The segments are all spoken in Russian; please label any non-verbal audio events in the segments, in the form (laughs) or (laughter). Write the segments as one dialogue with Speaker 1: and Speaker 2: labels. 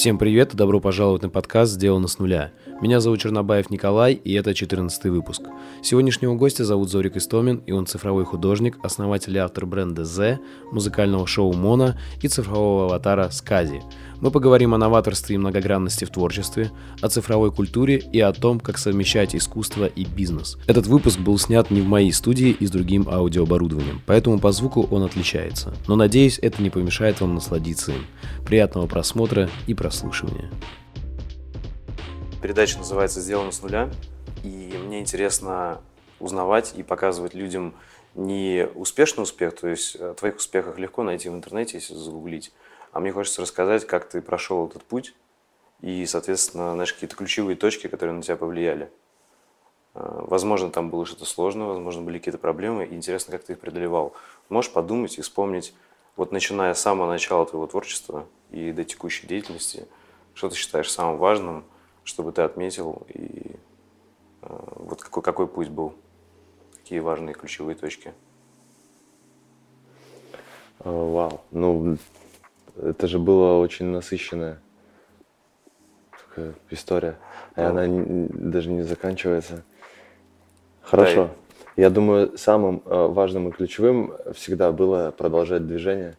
Speaker 1: Всем привет и добро пожаловать на подкаст «Сделано с нуля». Меня зовут Чернобаев Николай, и это 14 выпуск. Сегодняшнего гостя зовут Зорик Истомин, и он цифровой художник, основатель и автор бренда «З», музыкального шоу «Мона» и цифрового аватара «Скази». Мы поговорим о новаторстве и многогранности в творчестве, о цифровой культуре и о том, как совмещать искусство и бизнес. Этот выпуск был снят не в моей студии и с другим аудиооборудованием, поэтому по звуку он отличается. Но надеюсь, это не помешает вам насладиться им. Приятного просмотра и прослушивания.
Speaker 2: Передача называется «Сделано с нуля», и мне интересно узнавать и показывать людям не успешный успех, то есть о твоих успехах легко найти в интернете, если загуглить, а мне хочется рассказать, как ты прошел этот путь и, соответственно, знаешь, какие-то ключевые точки, которые на тебя повлияли. А, возможно, там было что-то сложное, возможно, были какие-то проблемы, и интересно, как ты их преодолевал. Можешь подумать и вспомнить, вот начиная с самого начала твоего творчества и до текущей деятельности, что ты считаешь самым важным, чтобы ты отметил, и а, вот какой, какой путь был, какие важные ключевые точки?
Speaker 3: Вау. Ну, это же была очень насыщенная история. И она не, даже не заканчивается. Хорошо. Да. Я думаю, самым э, важным и ключевым всегда было продолжать движение.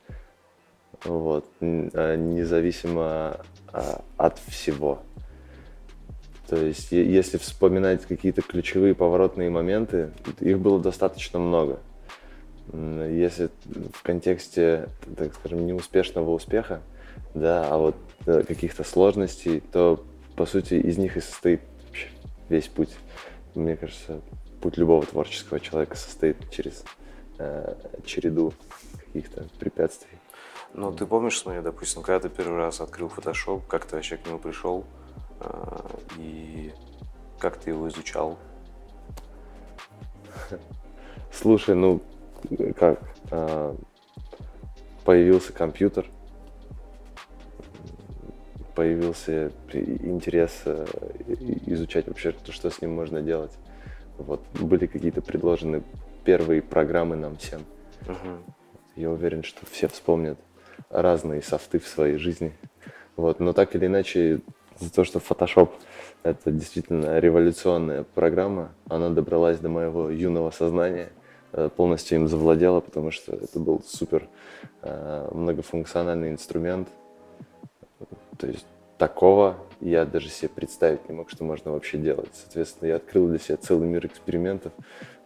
Speaker 3: Вот, э, независимо а, от всего. То есть, если вспоминать какие-то ключевые поворотные моменты, их было достаточно много. Если в контексте, так скажем, неуспешного успеха, да, а вот э, каких-то сложностей, то, по сути, из них и состоит весь путь. Мне кажется, путь любого творческого человека состоит через э, череду каких-то препятствий.
Speaker 2: Ну, ты помнишь, смотри, допустим, когда ты первый раз открыл Photoshop, как ты вообще к нему пришел и как ты его изучал?
Speaker 3: Слушай, ну, как а, появился компьютер, появился интерес э, изучать вообще, что с ним можно делать. Вот были какие-то предложены первые программы нам всем. Uh-huh. Я уверен, что все вспомнят разные софты в своей жизни. Вот, но так или иначе, за то, что Photoshop это действительно революционная программа, она добралась до моего юного сознания – Э, полностью им завладела, потому что это был супер э, многофункциональный инструмент. То есть такого я даже себе представить не мог, что можно вообще делать. Соответственно, я открыл для себя целый мир экспериментов.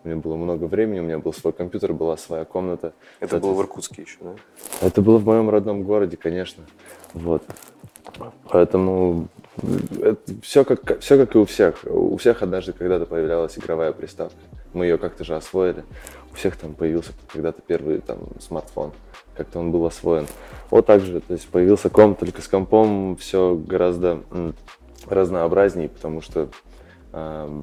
Speaker 3: У меня было много времени, у меня был свой компьютер, была своя комната.
Speaker 2: Это было в Иркутске еще, да?
Speaker 3: Это было в моем родном городе, конечно. Вот. Поэтому это все как, все как и у всех. У всех однажды когда-то появлялась игровая приставка. Мы ее как-то же освоили. У всех там появился когда-то первый там смартфон. Как-то он был освоен. Вот так же, то есть появился комп, только с компом все гораздо разнообразнее, потому что э,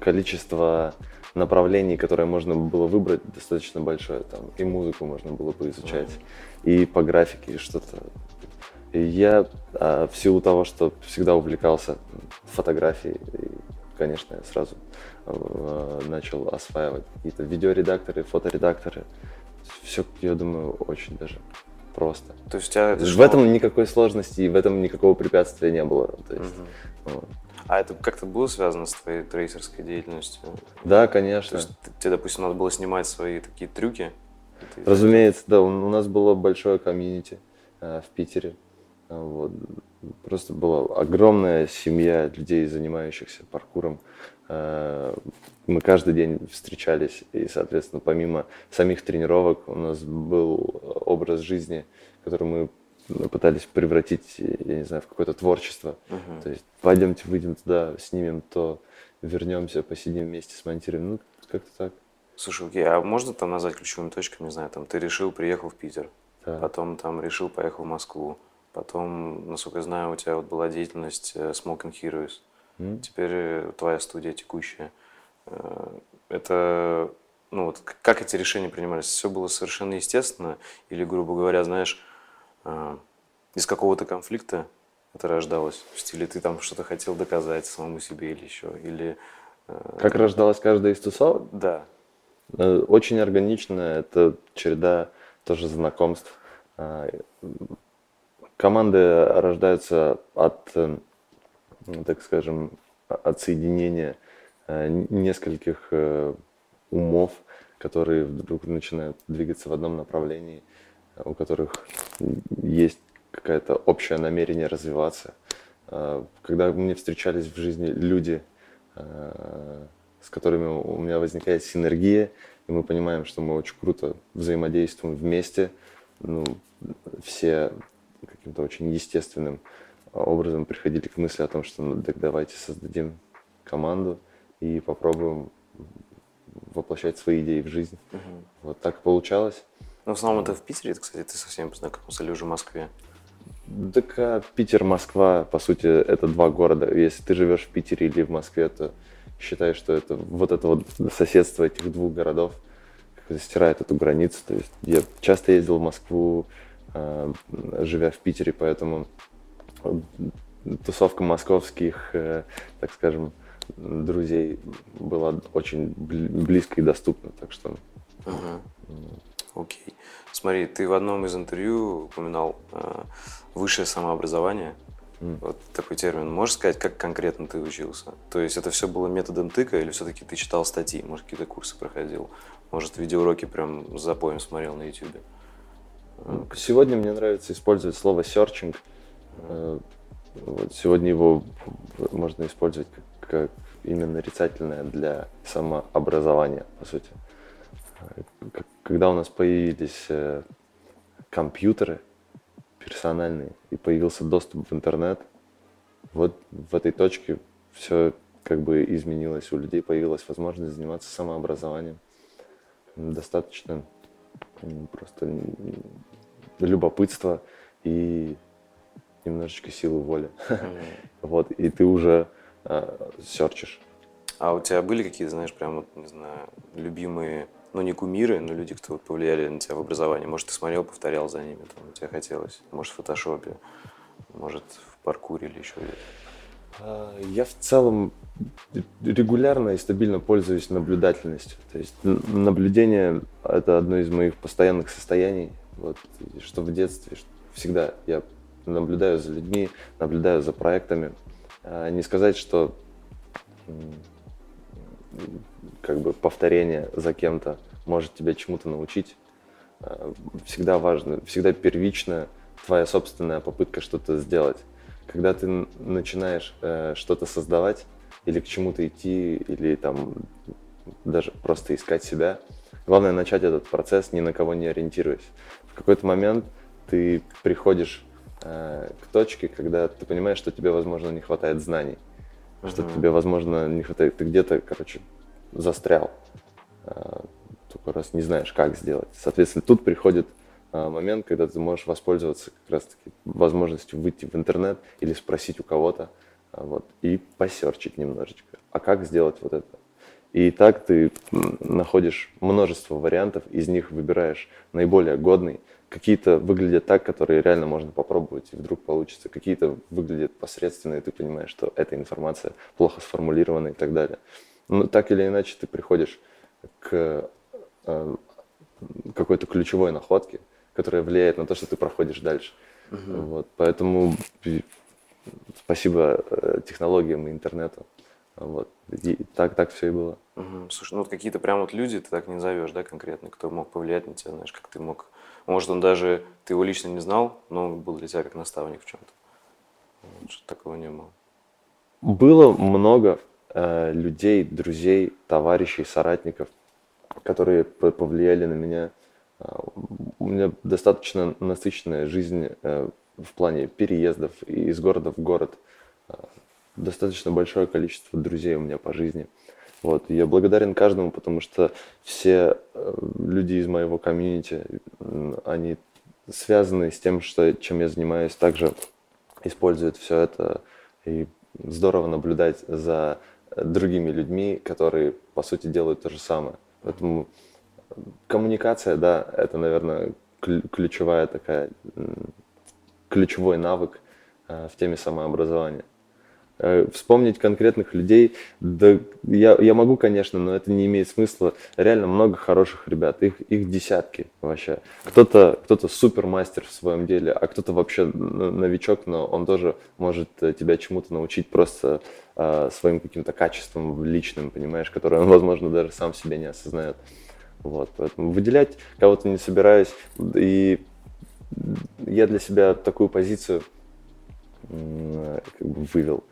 Speaker 3: количество направлений, которые можно было выбрать, достаточно большое. Там и музыку можно было бы изучать, и по графике, что-то и я а, в силу того, что всегда увлекался фотографией, и, конечно, я сразу а, начал осваивать какие-то видеоредакторы, фоторедакторы. Все, я думаю, очень даже просто.
Speaker 2: То есть у тебя
Speaker 3: в шло... этом никакой сложности и в этом никакого препятствия не было. То есть,
Speaker 2: угу. вот. А это как-то было связано с твоей трейсерской деятельностью?
Speaker 3: Да, конечно.
Speaker 2: То есть тебе, допустим, надо было снимать свои такие трюки?
Speaker 3: Разумеется, да. У нас было большое комьюнити э, в Питере. Вот. Просто была огромная семья людей, занимающихся паркуром. Э, мы каждый день встречались, и, соответственно, помимо самих тренировок у нас был образ жизни, который мы пытались превратить, я не знаю, в какое-то творчество. Uh-huh. То есть пойдемте, выйдем туда, снимем то, вернемся, посидим вместе, смонтируем. Ну, как-то так.
Speaker 2: Слушай, окей, а можно там назвать ключевыми точками, не знаю, там ты решил, приехал в Питер, да. потом там решил, поехал в Москву, Потом, насколько я знаю, у тебя вот была деятельность э, Smoking Heroes. Mm. Теперь э, твоя студия текущая. Э, это, ну вот, как эти решения принимались? Все было совершенно естественно? Или, грубо говоря, знаешь, из какого-то конфликта это рождалось? В стиле ты там что-то хотел доказать самому себе или еще? Или...
Speaker 3: Как рождалась каждая из тусовок?
Speaker 2: Да.
Speaker 3: Очень органично. Это череда тоже знакомств команды рождаются от, э, так скажем, от соединения э, нескольких э, умов, которые вдруг начинают двигаться в одном направлении, у которых есть какое-то общее намерение развиваться. Когда мне встречались в жизни люди, с которыми у меня возникает синергия, и мы понимаем, что мы очень круто взаимодействуем вместе, ну, все каким-то очень естественным образом приходили к мысли о том, что ну, так давайте создадим команду и попробуем воплощать свои идеи в жизнь. Угу. Вот так получалось.
Speaker 2: Ну, в основном это в Питере, кстати, ты совсем познакомился, или уже в Москве?
Speaker 3: Так а Питер, Москва, по сути, это два города. Если ты живешь в Питере или в Москве, то считаю, что это вот это вот соседство этих двух городов стирает эту границу. То есть я часто ездил в Москву, живя в Питере, поэтому тусовка московских, э, так скажем, друзей была очень близко и доступна, так что.
Speaker 2: Угу. Окей. Смотри, ты в одном из интервью упоминал э, высшее самообразование. Mm. Вот такой термин. Можешь сказать, как конкретно ты учился? То есть это все было методом тыка или все-таки ты читал статьи, может, какие-то курсы проходил? Может, видеоуроки прям с запоем смотрел на YouTube?
Speaker 3: Сегодня мне нравится использовать слово searching. Э, вот сегодня его можно использовать как, как именно нарицательное для самообразования, по сути. Когда у нас появились э, компьютеры персональные и появился доступ в интернет, вот в этой точке все как бы изменилось. У людей появилась возможность заниматься самообразованием. Достаточно просто любопытства и немножечко силы воли. Mm-hmm. (laughs) вот, и ты уже э, серчишь.
Speaker 2: А у тебя были какие-то, знаешь, прям, вот, не знаю, любимые, ну, не кумиры, но люди, кто вот повлияли на тебя в образовании? Может, ты смотрел, повторял за ними, там, тебе хотелось? Может, в фотошопе, может, в паркуре или еще где-то?
Speaker 3: А, я в целом регулярно и стабильно пользуюсь наблюдательностью. То есть наблюдение – это одно из моих постоянных состояний. Вот, что в детстве всегда я наблюдаю за людьми, наблюдаю за проектами. А, не сказать, что как бы повторение за кем-то может тебя чему-то научить. А, всегда важно, всегда первично твоя собственная попытка что-то сделать. Когда ты начинаешь э, что-то создавать или к чему-то идти, или там даже просто искать себя, главное начать этот процесс, ни на кого не ориентируясь. В какой-то момент ты приходишь Э, к точке, когда ты понимаешь, что тебе, возможно, не хватает знаний, uh-huh. что тебе, возможно, не хватает, ты где-то, короче, застрял, э, только раз не знаешь, как сделать. Соответственно, тут приходит момент, когда ты можешь воспользоваться как раз-таки возможностью выйти в интернет или спросить у кого-то, вот, и посерчить немножечко. А как сделать вот это? И так ты находишь множество вариантов, из них выбираешь наиболее годный, какие-то выглядят так, которые реально можно попробовать, и вдруг получится. Какие-то выглядят посредственно, и ты понимаешь, что эта информация плохо сформулирована и так далее. Но так или иначе ты приходишь к э, какой-то ключевой находке, которая влияет на то, что ты проходишь дальше. Угу. Вот, поэтому спасибо э, технологиям и интернету. Вот. И так, так все и было.
Speaker 2: Угу. Слушай, ну вот какие-то прям вот люди ты так не назовешь, да, конкретно, кто мог повлиять на тебя, знаешь, как ты мог может, он даже, ты его лично не знал, но он был для тебя как наставник в чем-то. Вот, что такого не было.
Speaker 3: Было много э, людей, друзей, товарищей, соратников, которые повлияли на меня. У меня достаточно насыщенная жизнь э, в плане переездов из города в город. Э, достаточно большое количество друзей у меня по жизни. Вот, я благодарен каждому, потому что все э, люди из моего комьюнити, они связаны с тем, что, чем я занимаюсь, также используют все это. И здорово наблюдать за другими людьми, которые, по сути, делают то же самое. Поэтому коммуникация, да, это, наверное, ключевая такая, ключевой навык э, в теме самообразования. Э, вспомнить конкретных людей, да я, я могу, конечно, но это не имеет смысла. Реально много хороших ребят, их, их десятки вообще. Кто-то кто супер мастер в своем деле, а кто-то вообще новичок, но он тоже может э, тебя чему-то научить просто э, своим каким-то качеством личным, понимаешь, которое он, возможно, даже сам себе не осознает. Вот, поэтому выделять кого-то не собираюсь. И я для себя такую позицию как бы вывел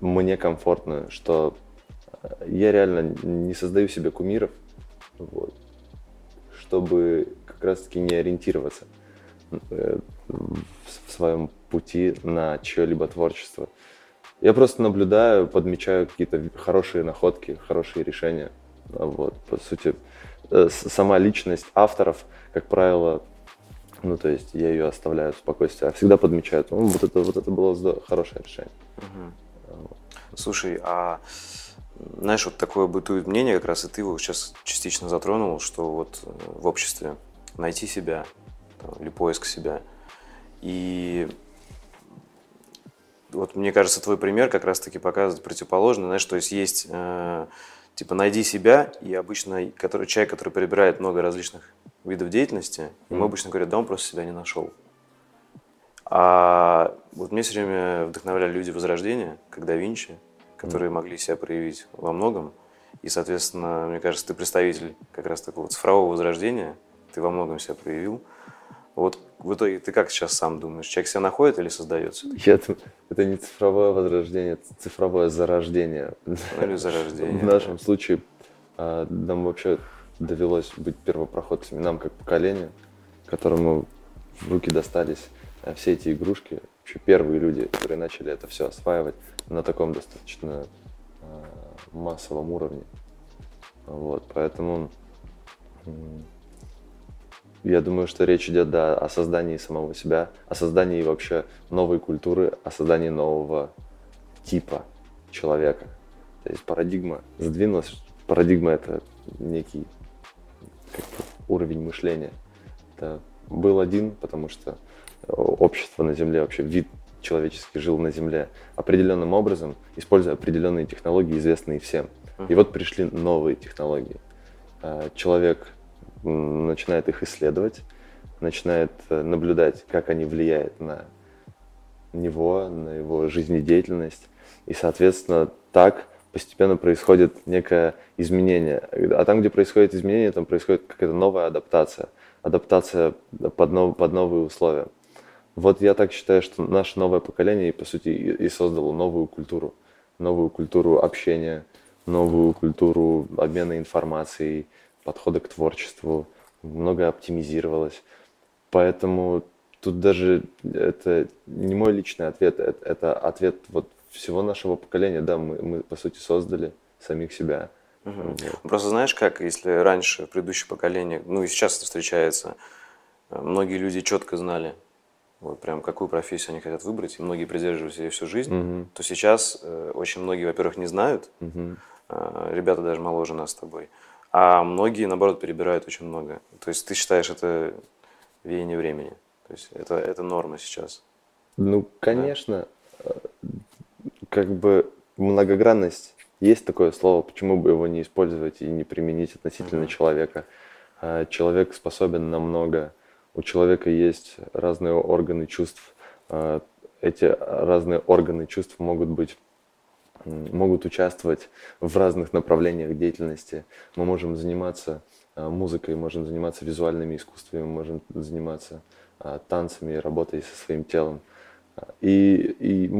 Speaker 3: мне комфортно, что я реально не создаю себе кумиров, вот, чтобы как раз-таки не ориентироваться э, в своем пути на чье-либо творчество. Я просто наблюдаю, подмечаю какие-то хорошие находки, хорошие решения. Вот, по сути, э, сама личность авторов, как правило, ну, то есть я ее оставляю в спокойствии, а всегда подмечают, ну, вот это, вот это было хорошее решение.
Speaker 2: Угу. Слушай, а знаешь, вот такое бытует мнение, как раз и ты его сейчас частично затронул, что вот э, в обществе найти себя там, или поиск себя. И вот мне кажется, твой пример как раз-таки показывает противоположное, знаешь, то есть есть э, типа найди себя, и обычно который, человек, который перебирает много различных видов деятельности, mm. ему обычно говорят, да он просто себя не нашел. А вот мне все время вдохновляли люди Возрождения, как да Винчи, которые mm. могли себя проявить во многом. И, соответственно, мне кажется, ты представитель как раз такого цифрового возрождения, ты во многом себя проявил. Вот в итоге ты как сейчас сам думаешь, человек себя находит или создается?
Speaker 3: Я думаю, это не цифровое возрождение, это цифровое зарождение.
Speaker 2: Или зарождение.
Speaker 3: В нашем случае а, нам вообще довелось быть первопроходцами, нам как поколению, которому в руки достались э, все эти игрушки, вообще первые люди, которые начали это все осваивать на таком достаточно э, массовом уровне. Вот, поэтому я думаю, что речь идет да, о создании самого себя, о создании вообще новой культуры, о создании нового типа человека. То есть парадигма сдвинулась. Парадигма это некий уровень мышления. Это был один, потому что общество на Земле, вообще вид человеческий жил на Земле определенным образом, используя определенные технологии, известные всем. И вот пришли новые технологии. А, человек начинает их исследовать, начинает э, наблюдать, как они влияют на него, на его жизнедеятельность. И, соответственно, так постепенно происходит некое изменение. А там, где происходит изменение, там происходит какая-то новая адаптация. Адаптация под, нов, под новые условия. Вот я так считаю, что наше новое поколение, по сути, и создало новую культуру. Новую культуру общения, новую культуру обмена информацией, подхода к творчеству. Многое оптимизировалось. Поэтому тут даже это не мой личный ответ, это, это ответ вот всего нашего поколения, да, мы, мы по сути создали самих себя.
Speaker 2: Угу. Вот. Просто знаешь как, если раньше, предыдущее поколение, ну и сейчас это встречается, э, многие люди четко знали, вот прям какую профессию они хотят выбрать, и многие придерживались ее всю жизнь, угу. то сейчас э, очень многие, во-первых, не знают, угу. э, ребята даже моложе нас с тобой, а многие, наоборот, перебирают очень много. То есть ты считаешь это веяние времени, то есть это, это норма сейчас.
Speaker 3: Ну, конечно, да? Э, как бы многогранность есть такое слово, почему бы его не использовать и не применить относительно mm-hmm. человека. А, человек способен на много. У человека есть разные органы чувств. А, эти разные органы чувств могут быть могут участвовать в разных направлениях деятельности. Мы можем заниматься а, музыкой, можем заниматься визуальными искусствами, можем заниматься танцами, работой со своим телом. И, и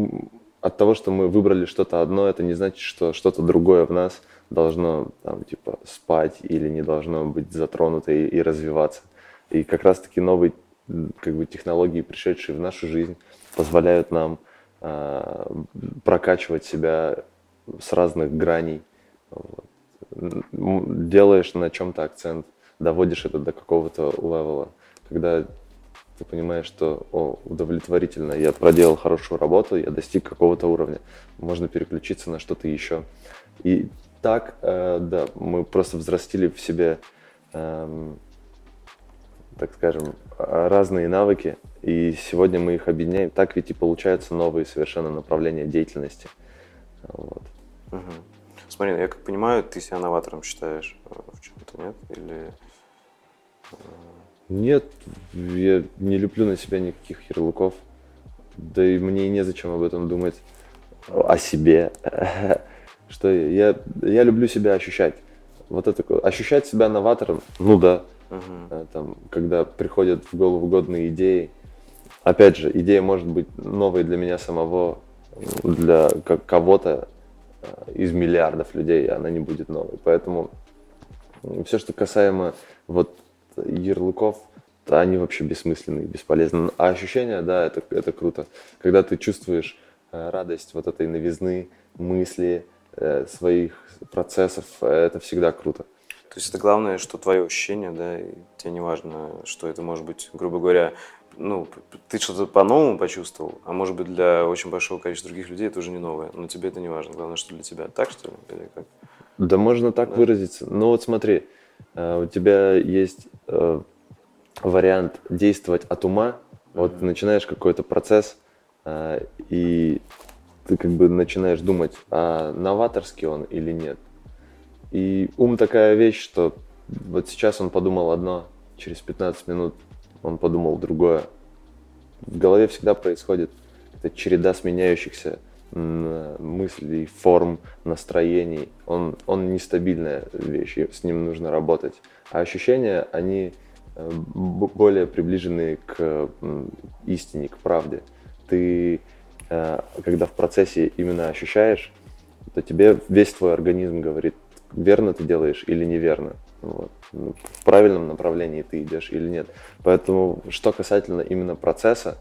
Speaker 3: от того, что мы выбрали что-то одно, это не значит, что что-то другое в нас должно там, типа, спать или не должно быть затронуто и, и развиваться. И как раз-таки новые как бы, технологии, пришедшие в нашу жизнь, позволяют нам э, прокачивать себя с разных граней. Вот. Делаешь на чем-то акцент, доводишь это до какого-то левела. Когда ты понимаешь, что о, удовлетворительно, я проделал хорошую работу, я достиг какого-то уровня, можно переключиться на что-то еще. И так, э, да, мы просто взрастили в себе, э, так скажем, разные навыки, И сегодня мы их объединяем. Так ведь и получаются новые совершенно направления деятельности. Вот.
Speaker 2: Угу. Смотри, я как понимаю, ты себя новатором считаешь э, в чем-то, нет? Или...
Speaker 3: Э, нет, я не люблю на себя никаких ярлыков. Да и мне незачем об этом думать. О себе. (laughs) Что я, я люблю себя ощущать. Вот это ощущать себя новатором, ну да. Uh-huh. Там, когда приходят в голову годные идеи. Опять же, идея может быть новой для меня самого, для кого-то э, из миллиардов людей она не будет новой. Поэтому все, что касаемо вот ярлыков, они вообще бессмысленные, бесполезны. А ощущения, да, это, это круто. Когда ты чувствуешь э, радость вот этой новизны, мысли, своих процессов, это всегда круто.
Speaker 2: То есть это главное, что твое ощущение, да, и тебе не важно, что это может быть, грубо говоря, ну, ты что-то по-новому почувствовал, а может быть для очень большого количества других людей это уже не новое, но тебе это не важно, главное, что для тебя. Так что ли? Или как?
Speaker 3: Да можно так да. выразиться. Ну вот смотри, э, у тебя есть э, вариант действовать от ума, вот mm-hmm. начинаешь какой-то процесс, э, и ты как бы начинаешь думать, а новаторский он или нет. И ум такая вещь, что вот сейчас он подумал одно, через 15 минут он подумал другое. В голове всегда происходит эта череда сменяющихся мыслей, форм, настроений. Он, он нестабильная вещь, с ним нужно работать. А ощущения, они э, более приближены к истине, к правде. Ты, э, когда в процессе именно ощущаешь, то тебе весь твой организм говорит, верно ты делаешь или неверно. Вот. Ну, в правильном направлении ты идешь или нет. Поэтому, что касательно именно процесса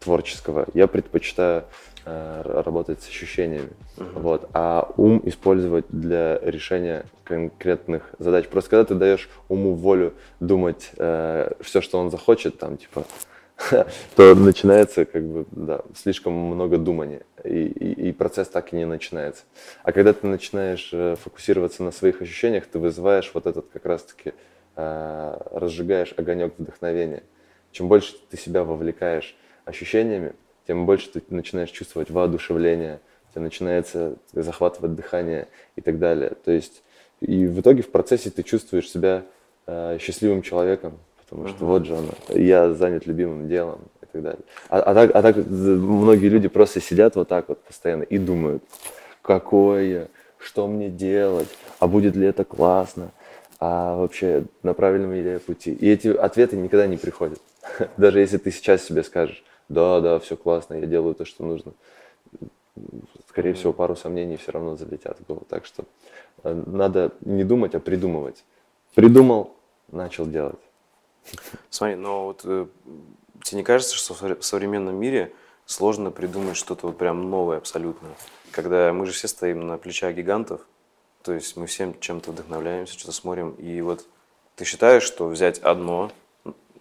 Speaker 3: творческого, я предпочитаю э, работать с ощущениями. Uh-huh. Вот. А ум использовать для решения конкретных задач. Просто когда ты даешь уму волю думать э, все, что он захочет, там, типа, (laughs) то начинается как бы, да, слишком много думания, и, и, и процесс так и не начинается. А когда ты начинаешь э, фокусироваться на своих ощущениях, ты вызываешь вот этот как раз-таки, э, разжигаешь огонек вдохновения. Чем больше ты себя вовлекаешь ощущениями, тем больше ты начинаешь чувствовать воодушевление, тебе начинается захватывать дыхание и так далее. То есть и в итоге в процессе ты чувствуешь себя э, счастливым человеком, потому что вот же оно, я занят любимым делом и так далее. А, а, так, а так многие люди просто сидят вот так вот постоянно и думают, какое, что мне делать, а будет ли это классно, а вообще на правильном ли я пути. И эти ответы никогда не приходят. (laughs) Даже если ты сейчас себе скажешь, да, да, все классно, я делаю то, что нужно. Скорее всего, пару сомнений все равно залетят в голову. Так что э, надо не думать, а придумывать. Придумал, начал делать.
Speaker 2: Смотри, но вот э, тебе не кажется, что в современном мире сложно придумать что-то вот прям новое абсолютно? Когда мы же все стоим на плечах гигантов, то есть мы всем чем-то вдохновляемся, что-то смотрим, и вот ты считаешь, что взять одно,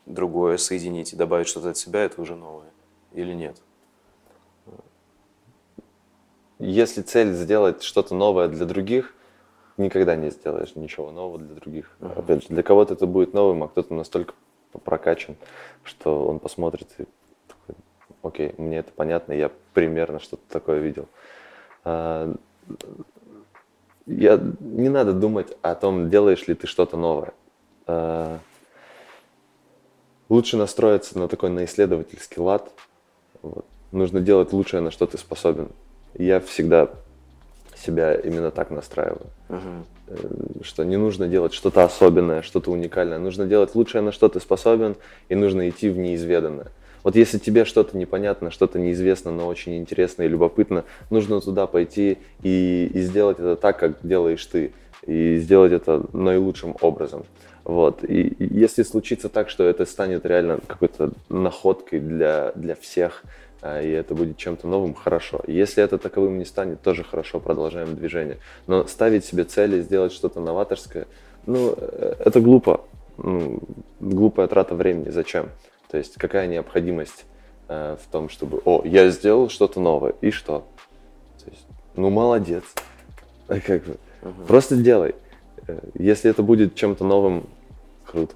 Speaker 2: другое, соединить и добавить что-то от себя, это уже новое или нет?
Speaker 3: Если цель сделать что-то новое для других, никогда не сделаешь ничего нового для других. Uh-huh. Опять же, для кого-то это будет новым, а кто-то настолько прокачан, что он посмотрит и такой, окей, мне это понятно, я примерно что-то такое видел. А, я, не надо думать о том, делаешь ли ты что-то новое. А, лучше настроиться на такой на исследовательский лад. Вот. Нужно делать лучшее, на что ты способен. Я всегда себя именно так настраиваю. Uh-huh. Что не нужно делать что-то особенное, что-то уникальное. Нужно делать лучшее, на что ты способен, и нужно идти в неизведанное. Вот если тебе что-то непонятно, что-то неизвестно, но очень интересно и любопытно, нужно туда пойти и, и сделать это так, как делаешь ты, и сделать это наилучшим образом. Вот. И, и если случится так, что это станет реально какой-то находкой для, для всех, и это будет чем-то новым, хорошо. Если это таковым не станет, тоже хорошо, продолжаем движение. Но ставить себе цели, сделать что-то новаторское, ну, э, это глупо. Ну, глупая трата времени. Зачем? То есть какая необходимость э, в том, чтобы, о, я сделал что-то новое, и что? То есть, ну, молодец. Как бы, угу. Просто делай. Э, если это будет чем-то новым, круто.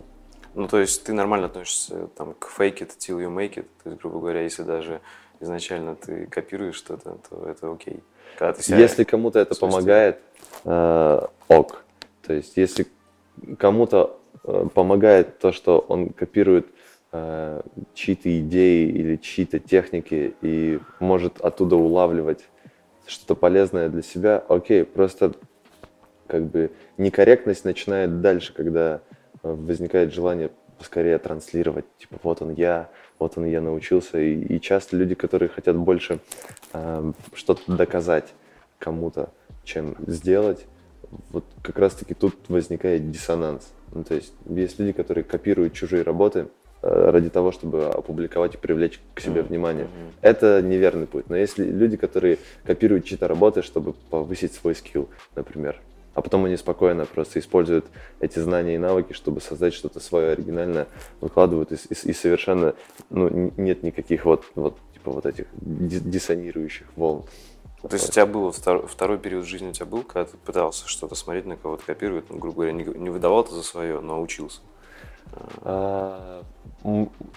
Speaker 2: Ну, то есть ты нормально относишься там, к fake it till you make it. То есть, грубо говоря, если даже изначально ты копируешь что-то, то это окей.
Speaker 3: Когда ты себя если кому-то это помогает, э, ок. То есть если кому-то э, помогает то, что он копирует э, чьи-то идеи или чьи-то техники и может оттуда улавливать что-то полезное для себя, окей, просто как бы некорректность начинает дальше, когда возникает желание поскорее транслировать, типа вот он я, вот он я научился, и, и часто люди, которые хотят больше э, что-то доказать кому-то, чем сделать, вот как раз-таки тут возникает диссонанс. Ну, то есть есть люди, которые копируют чужие работы, Э, ради того, чтобы опубликовать и привлечь к себе mm-hmm. внимание. Mm-hmm. Это неверный путь. Но если люди, которые копируют чьи-то работы, чтобы повысить свой скилл, например, а потом они спокойно просто используют эти знания и навыки, чтобы создать что-то свое оригинальное, выкладывают и, и, и совершенно ну, нет никаких вот, вот типа вот этих диссонирующих волн.
Speaker 2: То есть у тебя был второй, второй период жизни у тебя был, когда ты пытался что-то смотреть, на кого-то копирует, ну, грубо говоря, не, не выдавал ты за свое, но учился.
Speaker 3: А,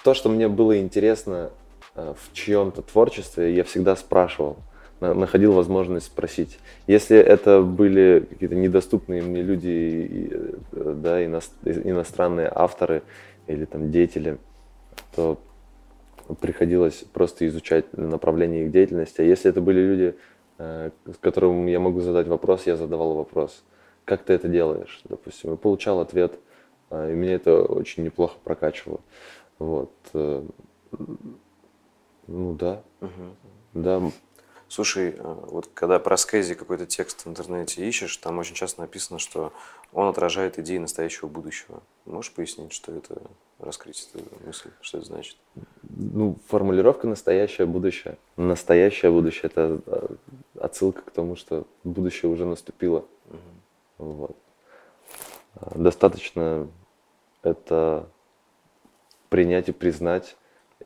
Speaker 3: то, что мне было интересно э, в чьем-то творчестве, я всегда спрашивал, находил возможность спросить. Если это были какие-то недоступные мне люди, э, да, иностранные авторы или там деятели, то приходилось просто изучать направление их деятельности. А если это были люди, э, с которым я могу задать вопрос, я задавал вопрос. Как ты это делаешь? Допустим, и получал ответ – а, и меня это очень неплохо прокачивало. Вот. Э, ну да. Угу. Да.
Speaker 2: Слушай, э, вот когда про Скэзи какой-то текст в интернете ищешь, там очень часто написано, что он отражает идеи настоящего будущего. Можешь пояснить, что это, раскрыть эту мысль, что это значит?
Speaker 3: Ну, формулировка «настоящее будущее». Настоящее будущее – это э, отсылка к тому, что будущее уже наступило. Угу. Вот. Достаточно это принять и признать,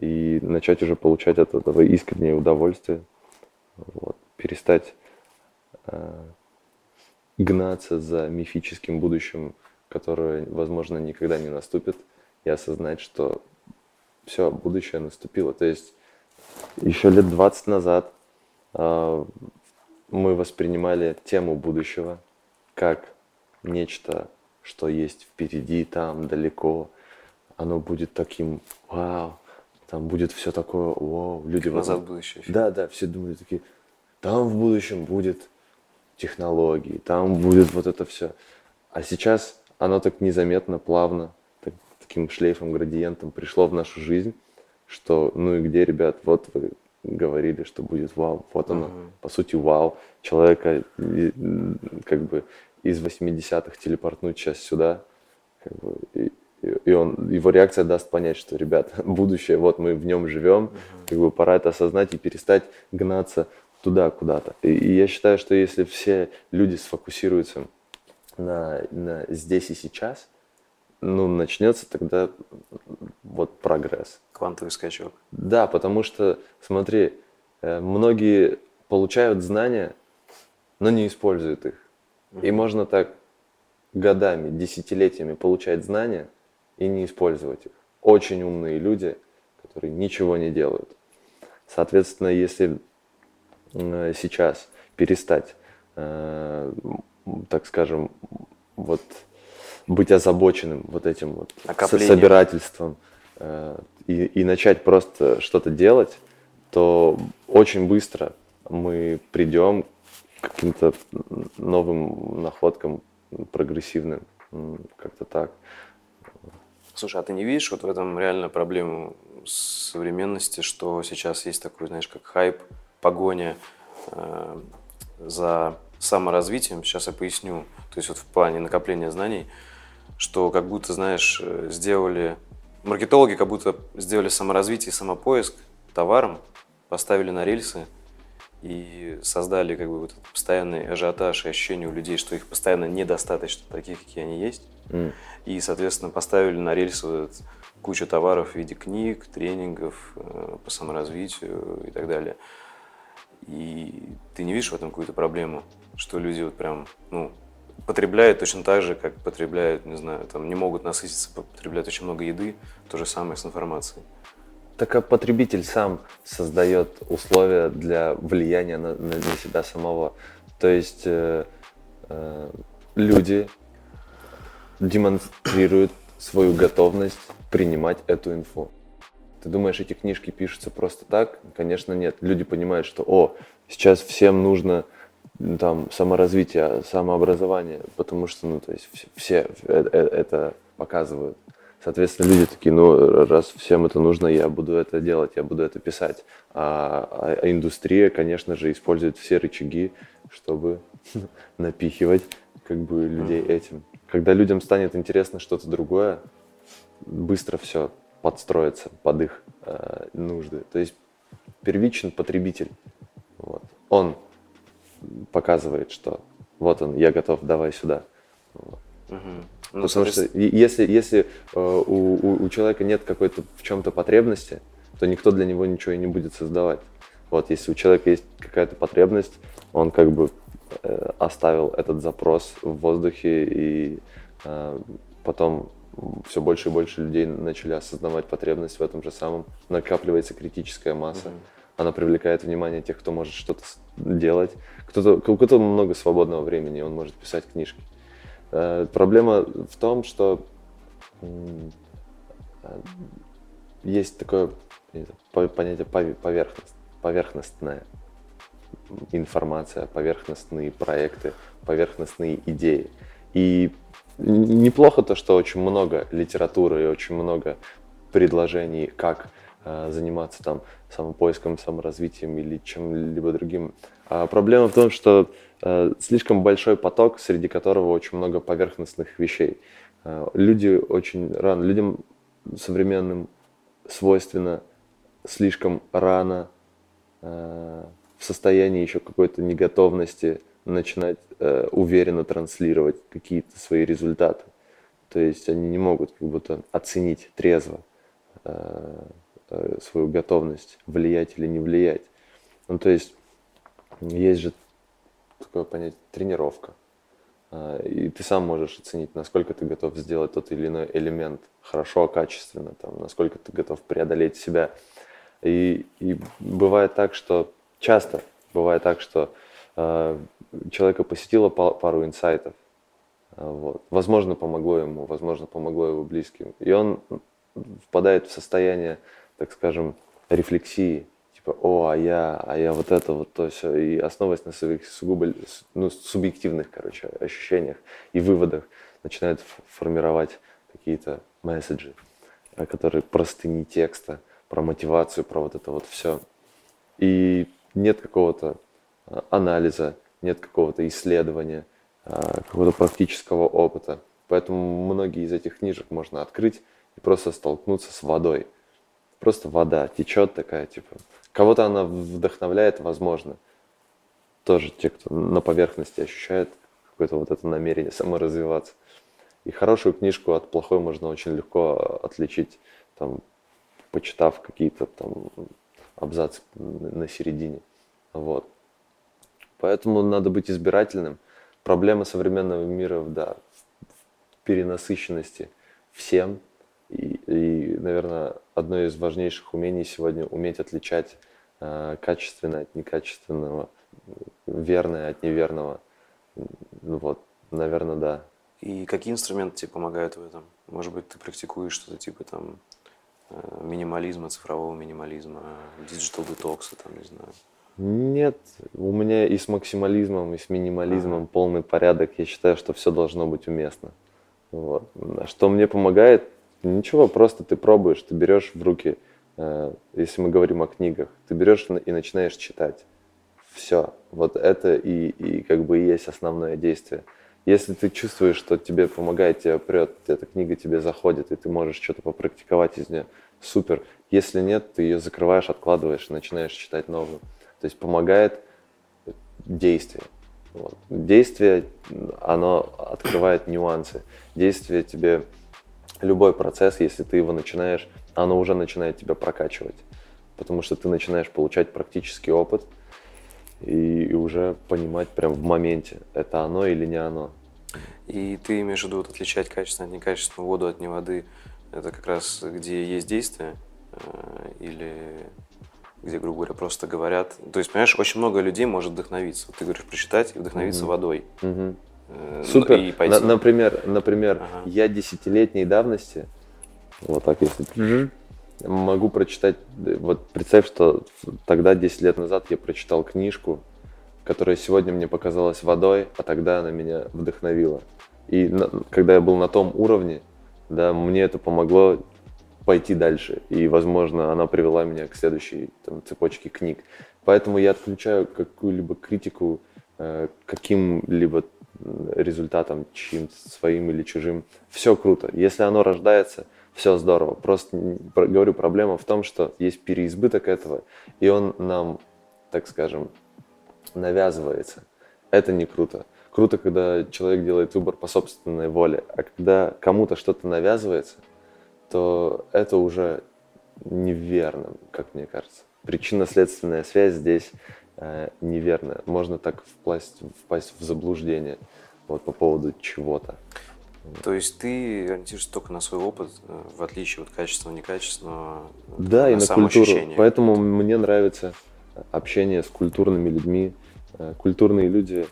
Speaker 3: и начать уже получать от этого искреннее удовольствие. Вот. Перестать э, гнаться за мифическим будущим, которое, возможно, никогда не наступит, и осознать, что все, будущее наступило. То есть еще лет 20 назад э, мы воспринимали тему будущего как нечто что есть впереди, там, далеко. Оно будет таким, вау, там будет все такое, вау.
Speaker 2: Люди назад в будущее.
Speaker 3: Да, да, все думают такие, там в будущем будет технологии, там будет вот это все. А сейчас оно так незаметно, плавно, так, таким шлейфом, градиентом пришло в нашу жизнь, что, ну и где, ребят, вот вы говорили, что будет вау, вот оно, uh-huh. по сути, вау. Человека как бы из 80-х телепортнуть сейчас сюда, как бы, и, и он, его реакция даст понять, что, ребят, (laughs) будущее, вот мы в нем живем, как бы пора это осознать и перестать гнаться туда куда-то. И, и я считаю, что если все люди сфокусируются на, на здесь и сейчас, ну, начнется тогда вот прогресс.
Speaker 2: Квантовый скачок.
Speaker 3: Да, потому что, смотри, э, многие получают знания, но не используют их. И можно так годами, десятилетиями получать знания и не использовать их. Очень умные люди, которые ничего не делают. Соответственно, если сейчас перестать, э, так скажем, вот быть озабоченным вот этим вот собирательством э, и, и начать просто что-то делать, то очень быстро мы придем каким-то новым находкам прогрессивным, как-то так.
Speaker 2: Слушай, а ты не видишь вот в этом реально проблему современности, что сейчас есть такой, знаешь, как хайп, погоня э, за саморазвитием? Сейчас я поясню. То есть вот в плане накопления знаний, что как будто, знаешь, сделали... Маркетологи как будто сделали саморазвитие и самопоиск товаром, поставили на рельсы – и создали как бы вот этот постоянный ажиотаж и ощущение у людей, что их постоянно недостаточно таких, какие они есть. Mm. И, соответственно, поставили на рельсы вот кучу товаров в виде книг, тренингов э, по саморазвитию и так далее. И ты не видишь в этом какую-то проблему, что люди вот прям, ну, потребляют точно так же, как потребляют, не знаю, там не могут насытиться, потребляют очень много еды, то же самое с информацией.
Speaker 3: Так а потребитель сам создает условия для влияния на, на, на себя самого. То есть э, э, люди демонстрируют свою готовность принимать эту инфу. Ты думаешь, эти книжки пишутся просто так? Конечно, нет. Люди понимают, что, о, сейчас всем нужно там саморазвитие, самообразование, потому что, ну, то есть все, все э, э, это показывают. Соответственно, люди такие, ну, раз всем это нужно, я буду это делать, я буду это писать. А, а, а индустрия, конечно же, использует все рычаги, чтобы (laughs) напихивать как бы людей этим. Когда людям станет интересно что-то другое, быстро все подстроится под их э, нужды. То есть первичен потребитель. Вот. Он показывает, что вот он, я готов, давай сюда. Вот. Угу. Ну, Потому что если, если э, у, у, у человека нет какой-то в чем-то потребности, то никто для него ничего и не будет создавать. Вот если у человека есть какая-то потребность, он как бы э, оставил этот запрос в воздухе, и э, потом все больше и больше людей начали осознавать потребность в этом же самом. Накапливается критическая масса. Mm-hmm. Она привлекает внимание тех, кто может что-то делать. Кто-то, у кого-то много свободного времени, он может писать книжки. Э, проблема в том, что э, есть такое понятие поверхность, поверхностная информация, поверхностные проекты, поверхностные идеи. И неплохо то, что очень много литературы и очень много предложений, как э, заниматься там самопоиском, саморазвитием или чем-либо другим. А проблема в том, что слишком большой поток, среди которого очень много поверхностных вещей. Э, люди очень рано, людям современным свойственно слишком рано э, в состоянии еще какой-то неготовности начинать уверенно транслировать какие-то свои результаты. То есть они не могут как будто оценить трезво свою готовность влиять или не влиять. Ну, то есть есть же такое понятие тренировка. А, и ты сам можешь оценить, насколько ты готов сделать тот или иной элемент хорошо, качественно, там, насколько ты готов преодолеть себя. И, и бывает так, что часто бывает так, что э, человека посетило пару инсайтов. А, вот. Возможно, помогло ему, возможно, помогло его близким. И он впадает в состояние, так скажем, рефлексии, типа, о, а я, а я вот это вот то все, и основываясь на своих сугубо ну, субъективных, короче, ощущениях и выводах, начинает формировать какие-то месседжи, э, которые простыни текста, про мотивацию, про вот это вот все. И нет какого-то э, анализа, нет какого-то исследования, э, какого-то практического опыта. Поэтому многие из этих книжек можно открыть и просто столкнуться с водой. Просто вода течет такая, типа, Кого-то она вдохновляет, возможно. Тоже те, кто на поверхности ощущает какое-то вот это намерение саморазвиваться. И хорошую книжку от плохой можно очень легко отличить, там, почитав какие-то там абзацы на середине. Вот. Поэтому надо быть избирательным. Проблема современного мира, да, в перенасыщенности всем – и, и, наверное, одно из важнейших умений сегодня уметь отличать э, качественное от некачественного, верное от неверного. Ну вот, наверное, да.
Speaker 2: И какие инструменты тебе помогают в этом? Может быть, ты практикуешь что-то типа там э, минимализма, цифрового минимализма, digital детокса, там, не знаю.
Speaker 3: Нет, у меня и с максимализмом, и с минимализмом ага. полный порядок. Я считаю, что все должно быть уместно. Вот. Что мне помогает, Ничего, просто ты пробуешь, ты берешь в руки, э, если мы говорим о книгах, ты берешь и начинаешь читать. Все. Вот это и, и как бы и есть основное действие. Если ты чувствуешь, что тебе помогает, тебе прет, эта книга тебе заходит, и ты можешь что-то попрактиковать из нее, супер. Если нет, ты ее закрываешь, откладываешь и начинаешь читать новую. То есть помогает действие. Вот. Действие, оно открывает нюансы. Действие тебе любой процесс, если ты его начинаешь, оно уже начинает тебя прокачивать. Потому что ты начинаешь получать практический опыт и, и уже понимать прям в моменте, это оно или не оно.
Speaker 2: И ты имеешь в виду вот, отличать качественную от некачественную воду от неводы, это как раз где есть действие э, или где, грубо говоря, просто говорят. То есть, понимаешь, очень много людей может вдохновиться. Вот ты говоришь, прочитать и вдохновиться mm-hmm. водой.
Speaker 3: Mm-hmm. Супер. И пойти. На, например, например ага. я десятилетней давности, вот так если, могу прочитать, вот представь, что тогда, 10 лет назад, я прочитал книжку, которая сегодня мне показалась водой, а тогда она меня вдохновила. И на, когда я был на том уровне, да, мне это помогло пойти дальше. И, возможно, она привела меня к следующей там, цепочке книг. Поэтому я отключаю какую-либо критику э, каким-либо результатом, чьим своим или чужим. Все круто. Если оно рождается, все здорово. Просто говорю, проблема в том, что есть переизбыток этого, и он нам, так скажем, навязывается. Это не круто. Круто, когда человек делает выбор по собственной воле, а когда кому-то что-то навязывается, то это уже неверно, как мне кажется. Причинно-следственная связь здесь э, неверная. Можно так впасть, впасть в заблуждение вот, по поводу чего-то.
Speaker 2: То есть ты ориентируешься только на свой опыт, э, в отличие от качественного, некачественного,
Speaker 3: да, на и на культуру. Поэтому мне нравится общение с культурными людьми. Э, культурные люди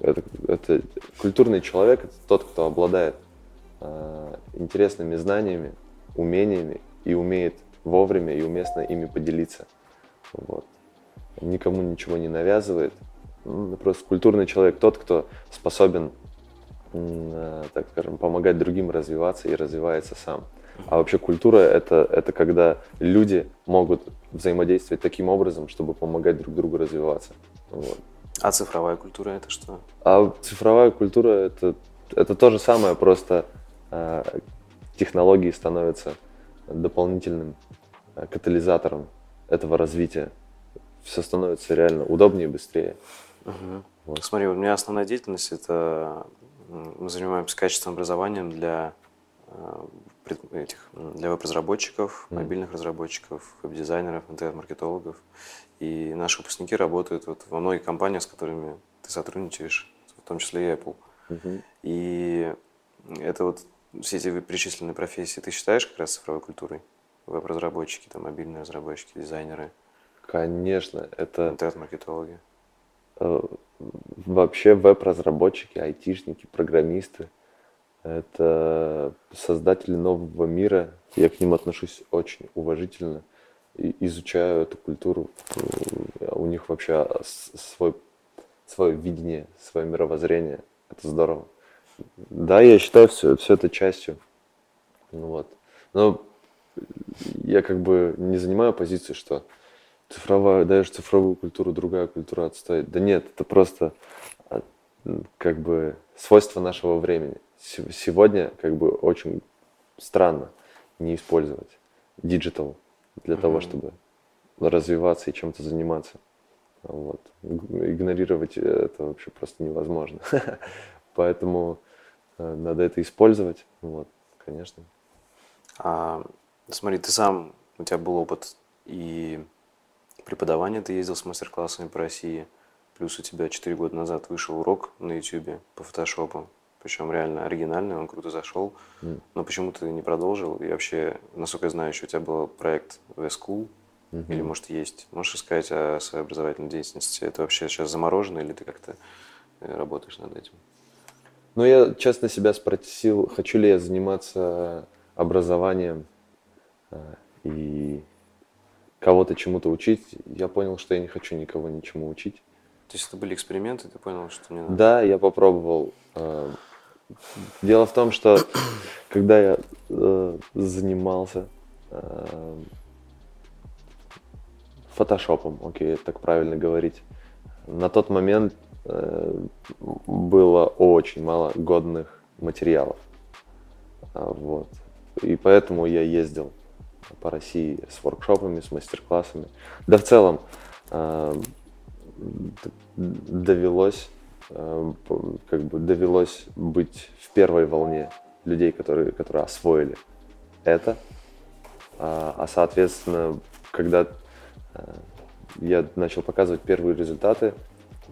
Speaker 3: это, это культурный человек это тот, кто обладает э, интересными знаниями, умениями и умеет вовремя и уместно ими поделиться. Вот. Никому ничего не навязывает. Просто культурный человек тот, кто способен, э, так скажем, помогать другим развиваться и развивается сам. А вообще культура это, это когда люди могут взаимодействовать таким образом, чтобы помогать друг другу развиваться. Вот.
Speaker 2: А цифровая культура это что?
Speaker 3: А цифровая культура это, это то же самое, просто э, технологии становятся дополнительным э, катализатором этого развития. Все становится реально удобнее и быстрее.
Speaker 2: Угу. Вот. Смотри, у меня основная деятельность это мы занимаемся качественным образованием для э, этих для веб-разработчиков, mm. мобильных разработчиков, веб-дизайнеров, интернет-маркетологов. И наши выпускники работают вот во многих компаниях, с которыми ты сотрудничаешь, в том числе и Apple. Mm-hmm. И это вот все эти перечисленные профессии ты считаешь как раз цифровой культурой? Веб-разработчики, там, мобильные разработчики, дизайнеры?
Speaker 3: Конечно, это...
Speaker 2: Интернет-маркетологи.
Speaker 3: Э, вообще веб-разработчики, айтишники, программисты – это создатели нового мира. Я к ним отношусь очень уважительно – изучаю эту культуру, у них вообще свой, свое видение, свое мировоззрение. Это здорово. Да, я считаю все, все это частью. Вот. Но я как бы не занимаю позицию, что цифровая, даешь цифровую культуру, другая культура отстоит. Да нет, это просто а, как бы свойство нашего времени. Сегодня как бы очень странно не использовать digital для mm-hmm. того, чтобы развиваться и чем-то заниматься. Вот. Игнорировать это вообще просто невозможно. (laughs) Поэтому э, надо это использовать. Вот, конечно.
Speaker 2: А, смотри, ты сам, у тебя был опыт и преподавания, ты ездил с мастер-классами по России, плюс у тебя 4 года назад вышел урок на YouTube по фотошопу причем реально оригинальный, он круто зашел, mm. но почему ты не продолжил? И вообще, насколько я знаю, еще у тебя был проект в School, mm-hmm. или может есть. Можешь рассказать о своей образовательной деятельности? Это вообще сейчас заморожено или ты как-то э, работаешь над этим?
Speaker 3: Ну, я честно себя спросил, хочу ли я заниматься образованием э, и кого-то чему-то учить. Я понял, что я не хочу никого ничему учить.
Speaker 2: То есть это были эксперименты, ты понял, что не надо?
Speaker 3: Да, я попробовал э, Дело в том, что (coughs) когда я э, занимался э, фотошопом, окей, так правильно говорить, на тот момент было очень мало годных материалов. Вот. И поэтому я ездил по России с воркшопами, с мастер-классами. Да в целом э, довелось Э, как бы довелось быть в первой волне людей, которые, которые освоили это. А, а соответственно, когда э, я начал показывать первые результаты,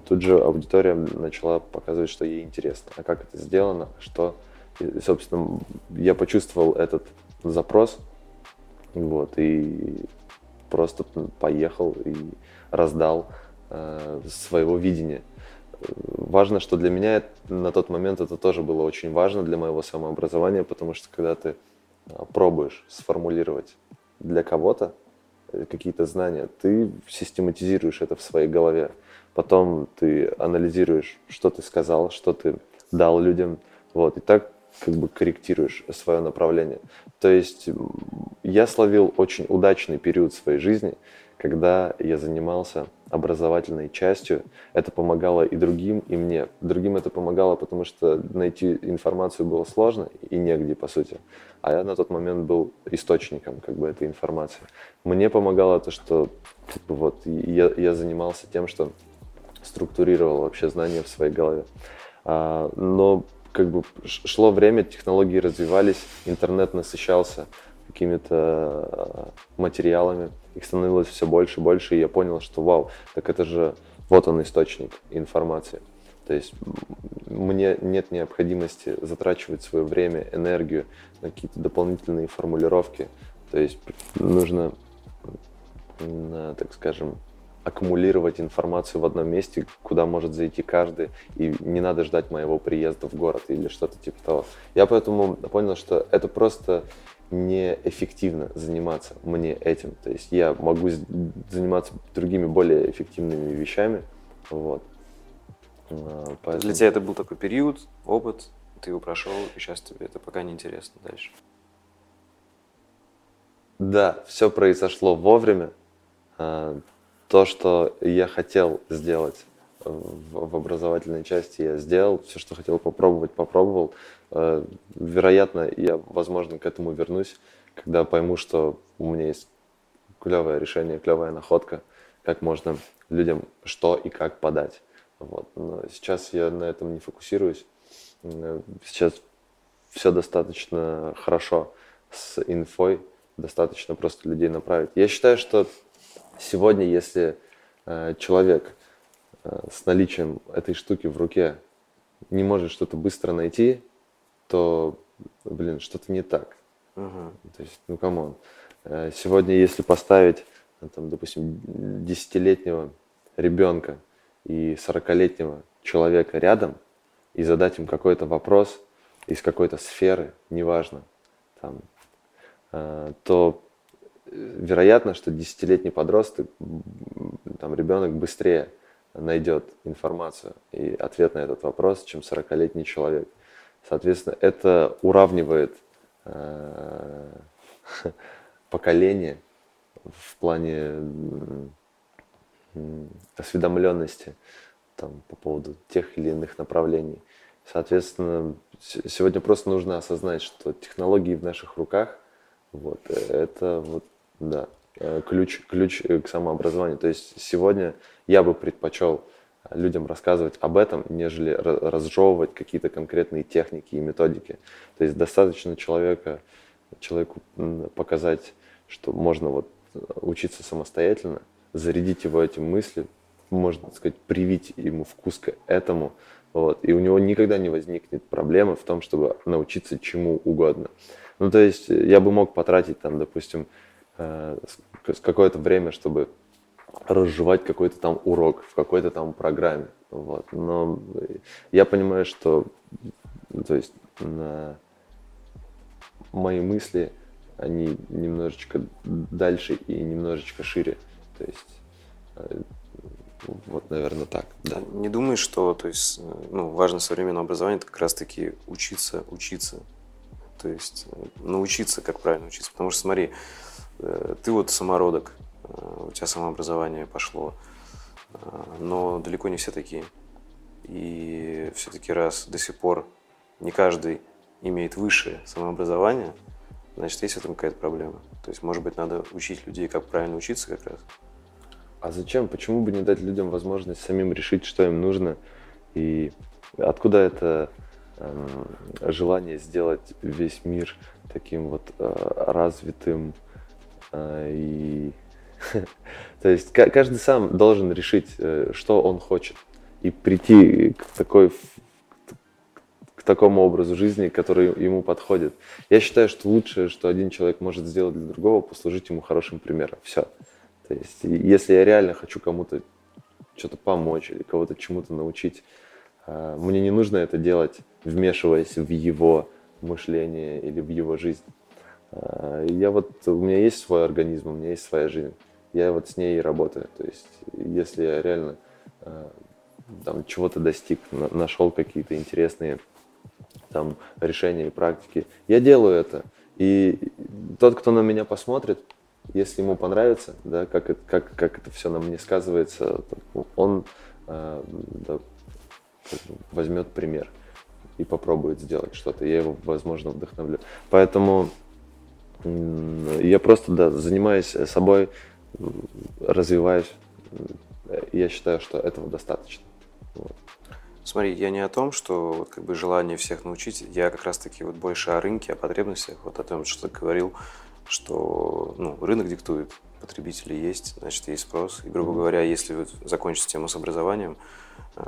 Speaker 3: тут же аудитория начала показывать, что ей интересно. А как это сделано, что, и, собственно, я почувствовал этот запрос, вот, и просто поехал и раздал э, своего видения. Важно, что для меня на тот момент это тоже было очень важно для моего самообразования, потому что когда ты а, пробуешь сформулировать для кого-то э, какие-то знания, ты систематизируешь это в своей голове. Потом ты анализируешь, что ты сказал, что ты дал людям. Вот, и так как бы корректируешь свое направление. То есть я словил очень удачный период своей жизни, когда я занимался образовательной частью. Это помогало и другим, и мне. Другим это помогало, потому что найти информацию было сложно и негде, по сути. А я на тот момент был источником как бы, этой информации. Мне помогало то, что как бы, вот, я, я занимался тем, что структурировал вообще знания в своей голове. А, но как бы шло время, технологии развивались, интернет насыщался какими-то а, материалами, их становилось все больше и больше, и я понял, что вау, так это же вот он источник информации. То есть мне нет необходимости затрачивать свое время, энергию на какие-то дополнительные формулировки. То есть нужно, так скажем, аккумулировать информацию в одном месте, куда может зайти каждый, и не надо ждать моего приезда в город или что-то типа того. Я поэтому понял, что это просто неэффективно заниматься мне этим. То есть я могу заниматься другими более эффективными вещами. Вот.
Speaker 2: А, поэтому... Для тебя это был такой период, опыт, ты его прошел, и сейчас тебе это пока не интересно дальше.
Speaker 3: Да, все произошло вовремя. То, что я хотел сделать в, в образовательной части, я сделал. Все, что хотел попробовать, попробовал. Э, вероятно, я, возможно, к этому вернусь, когда пойму, что у меня есть клевое решение, клевая находка, как можно людям что и как подать. Вот. Но сейчас я на этом не фокусируюсь. Э, сейчас все достаточно хорошо с инфой, достаточно просто людей направить. Я считаю, что Сегодня, если э, человек э, с наличием этой штуки в руке не может что-то быстро найти, то, блин, что-то не так. Uh-huh. То есть, ну, come on. Э, сегодня, если поставить, там, допустим, десятилетнего ребенка и сорокалетнего человека рядом и задать им какой-то вопрос из какой-то сферы, неважно, там, то вероятно, что десятилетний подросток, там, ребенок быстрее найдет информацию и ответ на этот вопрос, чем 40-летний человек. Соответственно, это уравнивает э, (laughs) поколение в плане осведомленности там, по поводу тех или иных направлений. Соответственно, сегодня просто нужно осознать, что технологии в наших руках, вот, э, это вот да, э, ключ, ключ э, к самообразованию. То есть сегодня я бы предпочел людям рассказывать об этом, нежели разжевывать какие-то конкретные техники и методики. То есть достаточно человека, человеку показать, что можно вот э, учиться самостоятельно, зарядить его этим мыслью, можно сказать, привить ему вкус к этому, вот, и у него никогда не возникнет проблемы в том, чтобы научиться чему угодно. Ну, то есть я бы мог потратить там, допустим, э, какое-то время, чтобы разжевать какой-то там урок в какой-то там программе. Вот. Но я понимаю, что то есть, на мои мысли, они немножечко дальше и немножечко шире. То есть э, вот, наверное, так. Да.
Speaker 2: Не думаешь, что то есть, ну, важно современное образование это как раз-таки учиться, учиться. То есть э, научиться, как правильно учиться. Потому что, смотри, Э, ты вот самородок, э, у тебя самообразование пошло, э, но далеко не все такие. И все-таки раз до сих пор не каждый имеет высшее самообразование, значит, есть в этом какая-то проблема. То есть, может быть, надо учить людей, как правильно учиться как раз.
Speaker 3: А зачем? Почему бы не дать людям возможность самим решить, что им нужно? И откуда это э, желание сделать весь мир таким вот э, развитым, и (laughs) то есть каждый сам должен решить, э, что он хочет. и прийти к такой к такому образу жизни, который ему подходит. Я считаю, что лучшее, что один человек может сделать для другого, послужить ему хорошим примером. Все. То есть, если я реально хочу кому-то что-то помочь или кого-то чему-то научить, а, мне не нужно это делать, вмешиваясь в его мышление или в его жизнь. А, я вот, у меня есть свой организм, у меня есть своя жизнь. Я вот с ней и работаю. То есть, если я реально а, там чего-то достиг, нашел какие-то интересные там решения и практики, я делаю это. И тот, кто на меня посмотрит, если ему понравится, да, как, как, как это все на мне сказывается, он э, да, возьмет пример и попробует сделать что-то. Я его, возможно, вдохновлю. Поэтому я просто да, занимаюсь собой, развиваюсь. Я считаю, что этого достаточно. Вот.
Speaker 2: Смотри, я не о том, что вот как бы желание всех научить, я как раз таки вот больше о рынке, о потребностях, вот о том, что ты говорил, что ну, рынок диктует, потребители есть, значит, есть спрос. И, грубо говоря, если вот закончить тему с образованием, э,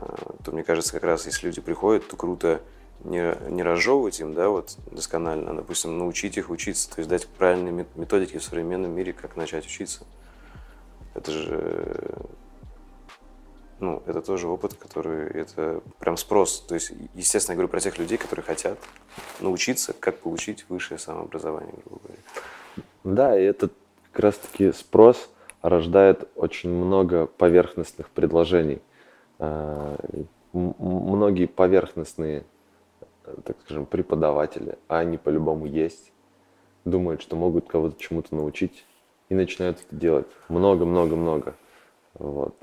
Speaker 2: то мне кажется, как раз если люди приходят, то круто не, не разжевывать им, да, вот досконально, а, допустим, научить их учиться, то есть дать правильные методики в современном мире, как начать учиться. Это же, ну, это тоже опыт, который, это прям спрос. То есть, естественно, я говорю про тех людей, которые хотят научиться, как получить высшее самообразование, грубо говоря.
Speaker 3: Да, и этот как раз-таки спрос рождает очень много поверхностных предложений. А, многие поверхностные, так скажем, преподаватели, а они по-любому есть, думают, что могут кого-то чему-то научить и начинают это делать. Много-много-много. Вот.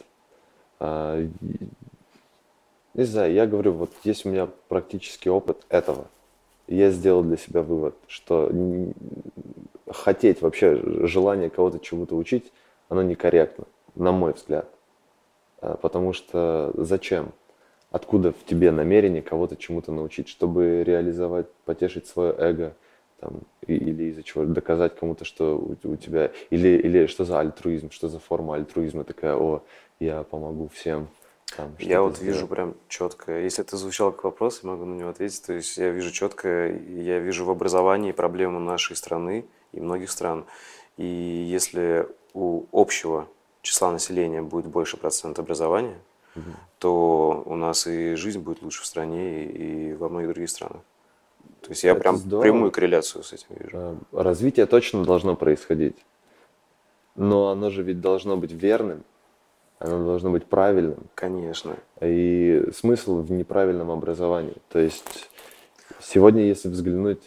Speaker 3: А, не знаю, я говорю, вот есть у меня практический опыт этого. Я сделал для себя вывод, что хотеть вообще, желание кого-то чему-то учить, оно некорректно, на мой взгляд. А, потому что зачем? Откуда в тебе намерение кого-то чему-то научить, чтобы реализовать, потешить свое эго, там, или из-за чего доказать кому-то, что у, у тебя, или, или что за альтруизм, что за форма альтруизма такая, о, я помогу всем,
Speaker 2: там, я вот сделать. вижу прям четко, если это звучало как вопрос, я могу на него ответить, то есть я вижу четко, я вижу в образовании проблему нашей страны и многих стран. И если у общего числа населения будет больше процент образования, угу. то у нас и жизнь будет лучше в стране и, и во многих других странах. То есть я это прям здорово. прямую корреляцию с этим вижу.
Speaker 3: Э, развитие точно должно происходить. Но оно же ведь должно быть верным оно должно быть правильным.
Speaker 2: Конечно.
Speaker 3: И смысл в неправильном образовании. То есть сегодня, если взглянуть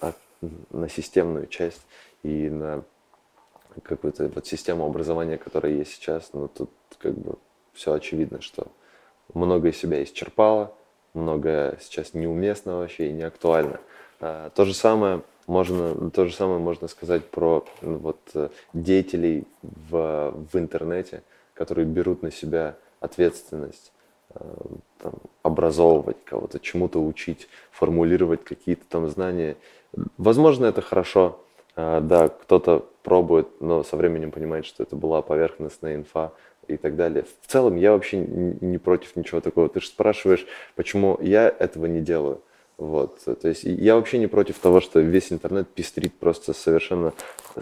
Speaker 3: (coughs) на системную часть и на какую-то вот систему образования, которая есть сейчас, ну тут как бы все очевидно, что многое себя исчерпало, многое сейчас неуместно вообще и не актуально. А, то же самое можно, то же самое можно сказать про вот, э, деятелей в, в интернете – которые берут на себя ответственность э, там, образовывать кого-то, чему-то учить, формулировать какие-то там знания. Возможно, это хорошо, э, да, кто-то пробует, но со временем понимает, что это была поверхностная инфа и так далее. В целом, я вообще не против ничего такого. Ты же спрашиваешь, почему я этого не делаю. Вот, то есть я вообще не против того, что весь интернет пестрит просто совершенно э,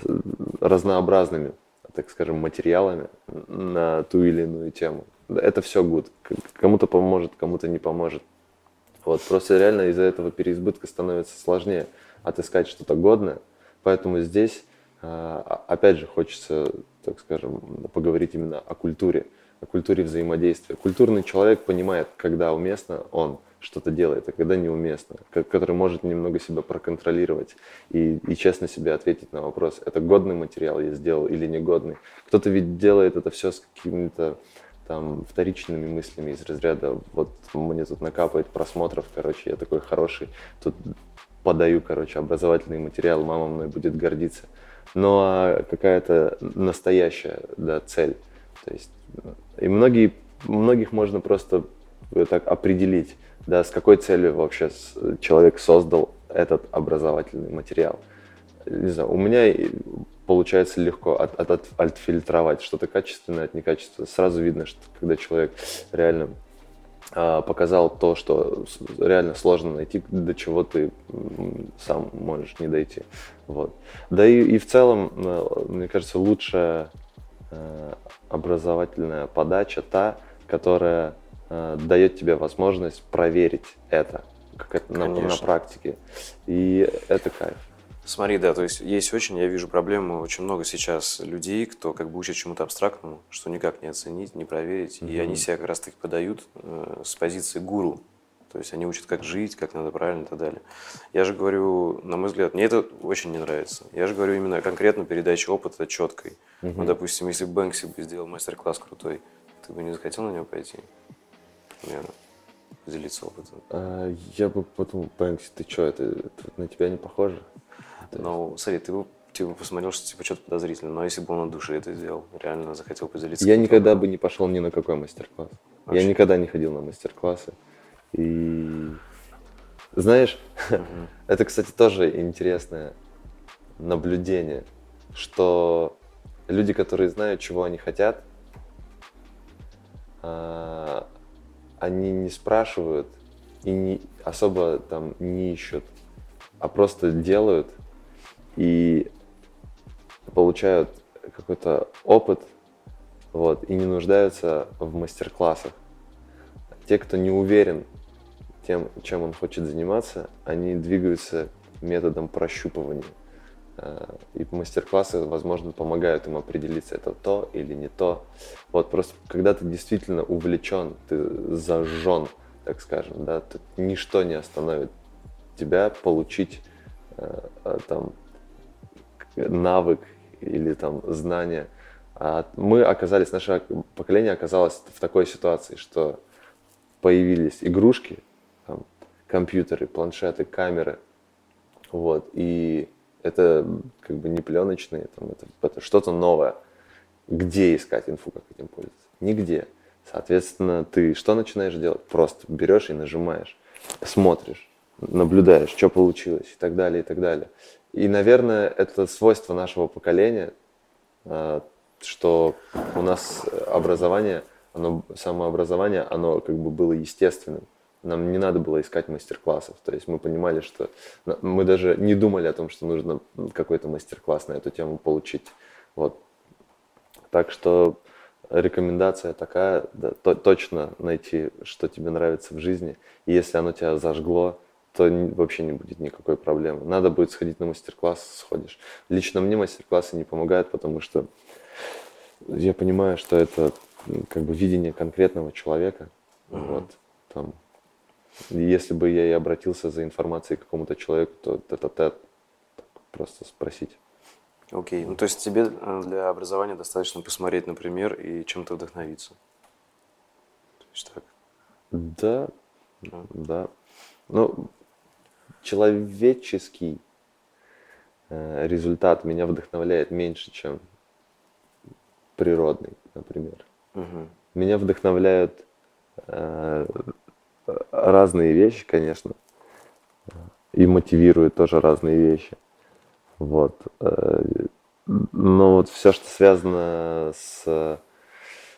Speaker 3: разнообразными так скажем, материалами на ту или иную тему. Это все good. Кому-то поможет, кому-то не поможет. Вот, просто реально из-за этого переизбытка становится сложнее отыскать что-то годное. Поэтому здесь, а, опять же, хочется, так скажем, поговорить именно о культуре, о культуре взаимодействия. Культурный человек понимает, когда уместно он – что-то делает, а когда неуместно, который может немного себя проконтролировать и, и честно себе ответить на вопрос, это годный материал я сделал или негодный. Кто-то ведь делает это все с какими-то там вторичными мыслями из разряда, вот мне тут накапает просмотров, короче, я такой хороший, тут подаю, короче, образовательный материал, мама мной будет гордиться. Но какая-то настоящая да, цель. То есть, и многие, многих можно просто так определить да, с какой целью вообще человек создал этот образовательный материал. Не знаю, у меня получается легко от, от, от, отфильтровать что-то качественное от некачественного. Сразу видно, что когда человек реально показал то, что реально сложно найти, до чего ты сам можешь не дойти. Вот. Да и, и в целом, э, мне кажется, лучшая э, образовательная подача та, которая э, дает тебе возможность проверить это, как это на, на практике. И это кайф.
Speaker 2: Смотри, да, то есть есть очень, я вижу проблему, очень много сейчас людей, кто как бы учат чему-то абстрактному, что никак не оценить, не проверить, mm-hmm. и они себя как раз таки подают э, с позиции гуру, то есть они учат, как жить, как надо правильно и так далее. Я же говорю, на мой взгляд, мне это очень не нравится. Я же говорю именно конкретно передача опыта четкой. Mm-hmm. Ну, допустим, если Бэнкси бы сделал мастер-класс крутой, ты бы не захотел на него пойти? Наверное, поделиться опытом.
Speaker 3: А, я бы подумал, Бэнкси, ты что, это, это на тебя не похоже?
Speaker 2: Ну, смотри, ты бы типа посмотрел, что типа что-то подозрительно. Но если бы он от души это сделал, реально захотел поделиться.
Speaker 3: Я никогда бы не пошел ни на какой мастер-класс. Вообще? Я никогда не ходил на мастер-классы. И знаешь, (laughs) это, кстати, тоже интересное наблюдение, что люди, которые знают, чего они хотят, а, они не спрашивают и не особо там не ищут, а просто делают и получают какой-то опыт, вот, и не нуждаются в мастер-классах. Те, кто не уверен тем, чем он хочет заниматься, они двигаются методом прощупывания. Э, и мастер-классы, возможно, помогают им определиться, это то или не то. Вот просто когда ты действительно увлечен, ты зажжен, так скажем, да, то ничто не остановит тебя получить э, э, там навык или там знание. А мы оказались, наше поколение оказалось в такой ситуации, что появились игрушки, там, компьютеры, планшеты, камеры, вот, и это как бы не пленочные, там, это, это что-то новое. Где искать инфу, как этим пользоваться? Нигде. Соответственно, ты что начинаешь делать? Просто берешь и нажимаешь, смотришь, наблюдаешь, что получилось и так далее, и так далее. И, наверное, это свойство нашего поколения, а, что у нас образование, оно, самообразование, оно как бы было естественным. Нам не надо было искать мастер-классов. То есть мы понимали, что мы даже не думали о том, что нужно какой-то мастер-класс на эту тему получить. Вот. Так что рекомендация такая, да, то, точно найти, что тебе нравится в жизни. И если оно тебя зажгло, то вообще не будет никакой проблемы. Надо будет сходить на мастер-класс, сходишь. Лично мне мастер-классы не помогают, потому что я понимаю, что это как бы видение конкретного человека. Uh-huh. Вот, там. Если бы я и обратился за информацией к какому-то человеку, то это просто спросить.
Speaker 2: Окей, okay. ну то есть тебе э, для образования достаточно посмотреть, например, и чем-то вдохновиться. То есть так.
Speaker 3: Да, да. да. Ну, человеческий э, результат меня вдохновляет меньше, чем природный, например. Угу. Меня вдохновляют э, разные вещи, конечно, и мотивируют тоже разные вещи. Вот. Э, но вот все, что связано с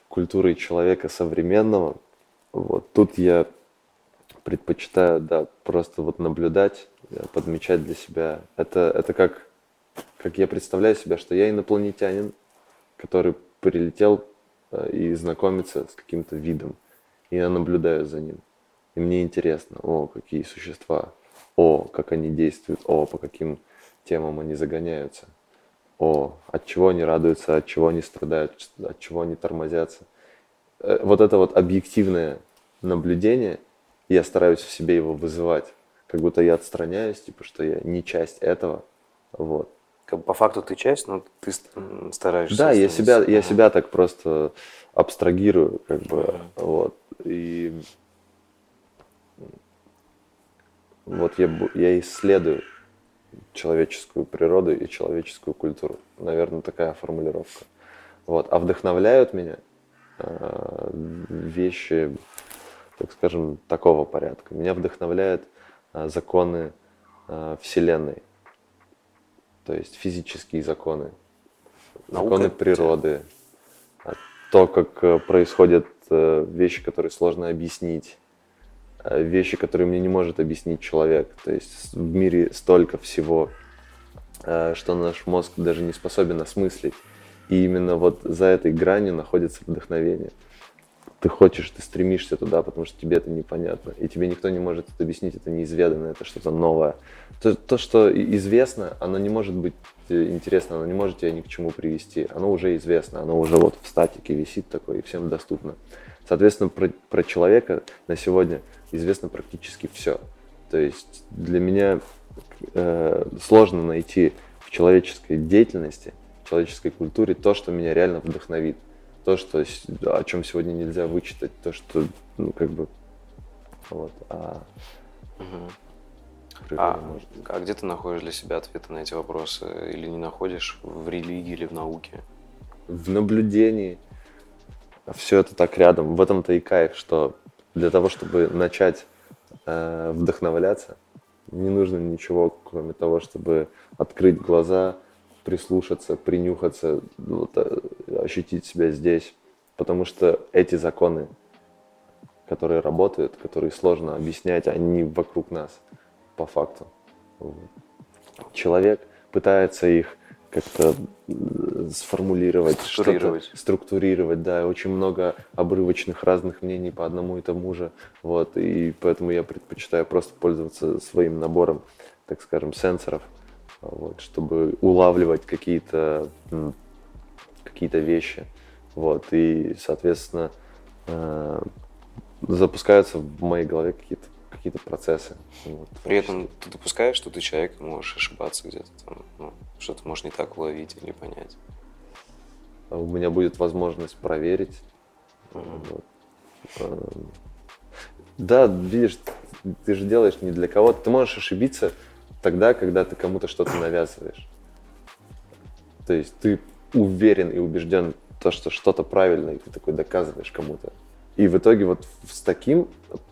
Speaker 3: культурой человека современного, вот тут я предпочитаю, да, просто вот наблюдать, э, подмечать для себя. Это, это как, как я представляю себя, что я инопланетянин, который прилетел э, и знакомится с каким-то видом. И я наблюдаю за ним. И мне интересно, о, какие существа, о, как они действуют, о, по каким темам они загоняются, о, от чего они радуются, от чего они страдают, от чего они тормозятся. Э, вот это вот объективное наблюдение – я стараюсь в себе его вызывать, как будто я отстраняюсь, типа, что я не часть этого, вот.
Speaker 2: Как по факту ты часть, но ты стараешься.
Speaker 3: Да, я себя, я себя так просто абстрагирую, как бы, mm-hmm. вот. И вот я, я исследую человеческую природу и человеческую культуру. Наверное, такая формулировка. Вот. А вдохновляют меня э, вещи так скажем, такого порядка. Меня вдохновляют а, законы а, Вселенной, то есть физические законы, Наука законы природы, а, то, как э, происходят э, вещи, которые сложно объяснить, вещи, которые мне не может объяснить человек. То есть в мире столько всего, что наш мозг даже не способен осмыслить. И именно вот за этой гранью находится вдохновение. Ты хочешь, ты стремишься туда, потому что тебе это непонятно. И тебе никто не может это объяснить, это неизведанно, это что-то новое. То, то, что известно, оно не может быть интересно, оно не может тебя ни к чему привести. Оно уже известно, оно уже вот в статике висит такое и всем доступно. Соответственно, про, про человека на сегодня известно практически все. То есть для меня э, сложно найти в человеческой деятельности, в человеческой культуре то, что меня реально вдохновит. То, что, о чем сегодня нельзя вычитать, то, что, ну, как бы, вот. А,
Speaker 2: угу а, а где ты находишь для себя ответы на эти вопросы? Или не находишь в религии или в науке?
Speaker 3: В наблюдении. Все это так рядом. В этом-то и кайф, что для того, чтобы начать э, вдохновляться, не нужно ничего, кроме того, чтобы открыть глаза, прислушаться, принюхаться, вот, э, ощутить себя здесь. Потому что эти законы, которые работают, которые сложно объяснять, они вокруг нас по факту. Человек пытается их как-то сформулировать,
Speaker 2: структурировать.
Speaker 3: что-то структурировать, да, очень много обрывочных разных мнений по одному и тому же, вот, и поэтому я предпочитаю просто пользоваться своим набором, так скажем, сенсоров, вот, чтобы улавливать какие-то какие-то вещи, вот, и, соответственно, э, запускаются в моей голове какие-то какие-то процессы.
Speaker 2: Вот, При этом ты допускаешь, что ты человек, можешь ошибаться где-то там, ну, что-то можешь не так уловить или понять.
Speaker 3: А у меня будет возможность проверить. Mm-hmm. Вот. Эм, да, видишь, ты же делаешь не для кого-то. Ты можешь ошибиться тогда, когда ты кому-то что-то навязываешь. То есть ты уверен и убежден в том, что что-то правильно, и ты такой доказываешь кому-то. И в итоге вот с таким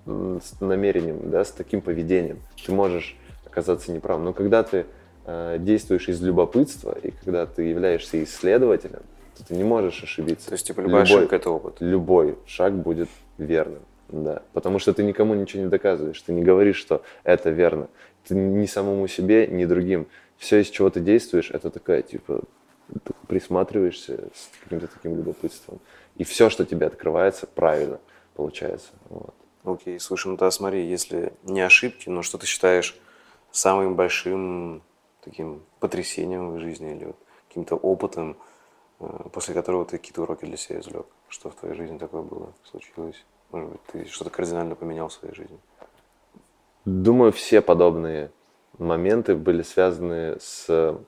Speaker 3: с намерением, да, с таким поведением ты можешь оказаться неправым. Но когда ты э, действуешь из любопытства, и когда ты являешься исследователем, то ты не можешь ошибиться.
Speaker 2: То есть, типа, любая любой, ошибка – это опыт?
Speaker 3: Любой шаг будет верным, да. Потому что ты никому ничего не доказываешь, ты не говоришь, что это верно. Ты ни самому себе, ни другим. Все, из чего ты действуешь, это такая, типа, ты присматриваешься с каким-то таким любопытством. И все, что тебе открывается, правильно получается. Вот.
Speaker 2: Окей, слушай, ну тогда смотри, если не ошибки, но что ты считаешь самым большим таким потрясением в жизни или вот каким-то опытом, э, после которого ты какие-то уроки для себя извлек? Что в твоей жизни такое было, случилось? Может быть, ты что-то кардинально поменял в своей жизни?
Speaker 3: Думаю, все подобные моменты были связаны с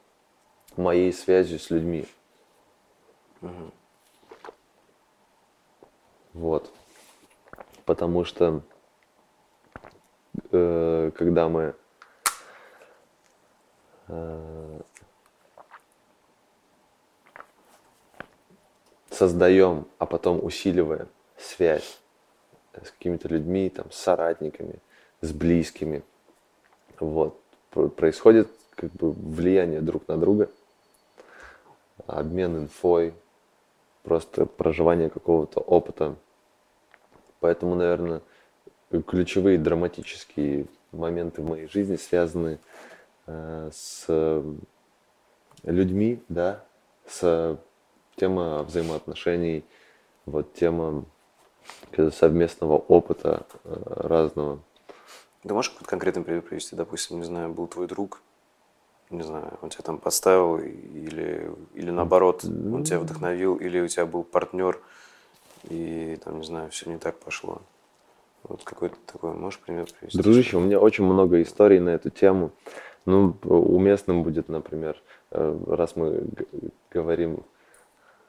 Speaker 3: моей связью с людьми. Угу. Вот. Потому что э, когда мы э, создаем, а потом усиливаем связь с какими-то людьми, там, с соратниками, с близкими, вот, происходит как бы влияние друг на друга, обмен инфой, просто проживание какого-то опыта. Поэтому, наверное, ключевые драматические моменты в моей жизни связаны э, с людьми, да, с тема взаимоотношений, вот тема совместного опыта э, разного.
Speaker 2: Ты можешь какой-то конкретный пример привести? Допустим, не знаю, был твой друг, не знаю, он тебя там подставил или, или наоборот, он тебя вдохновил, или у тебя был партнер – и там, не знаю, все не так пошло. Вот какой-то такой, можешь пример привести?
Speaker 3: Дружище, у меня очень много историй на эту тему. Ну, уместным будет, например, э, раз мы говорим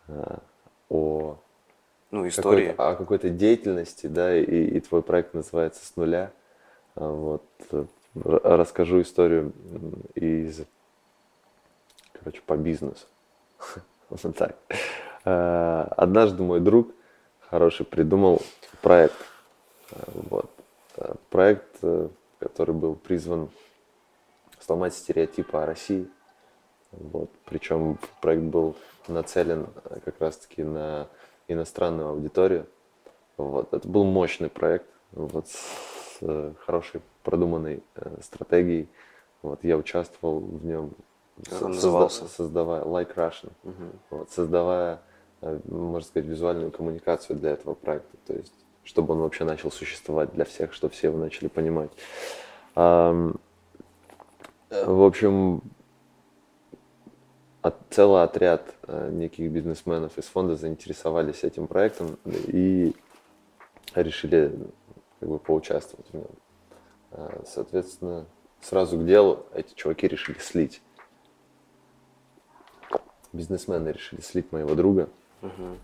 Speaker 3: э, о
Speaker 2: ну, истории.
Speaker 3: Какой о какой-то деятельности, да, и, и твой проект называется «С нуля». Вот. Э, расскажу историю из, короче, по бизнесу. (laughs) Вот так. Однажды мой друг хороший придумал проект. Э, вот. Э, проект, э, который был призван сломать стереотипы о России. Вот. Причем проект был нацелен как раз-таки на иностранную аудиторию. Вот. Это был мощный проект, вот, с э, хорошей продуманной э, стратегией. Вот. Я участвовал в нем,
Speaker 2: назывался?
Speaker 3: создавая Like Russian,
Speaker 2: Мгм.
Speaker 3: вот, создавая, э, можно сказать, визуальную коммуникацию для этого проекта. То есть, чтобы он вообще начал существовать для всех, чтобы все его начали понимать. В общем, от- целый отряд э, неких бизнесменов из фонда заинтересовались этим проектом и решили как бы поучаствовать в нем. Э, Соответственно, сразу к делу эти чуваки решили слить. Бизнесмены решили слить моего друга,
Speaker 2: Мгм.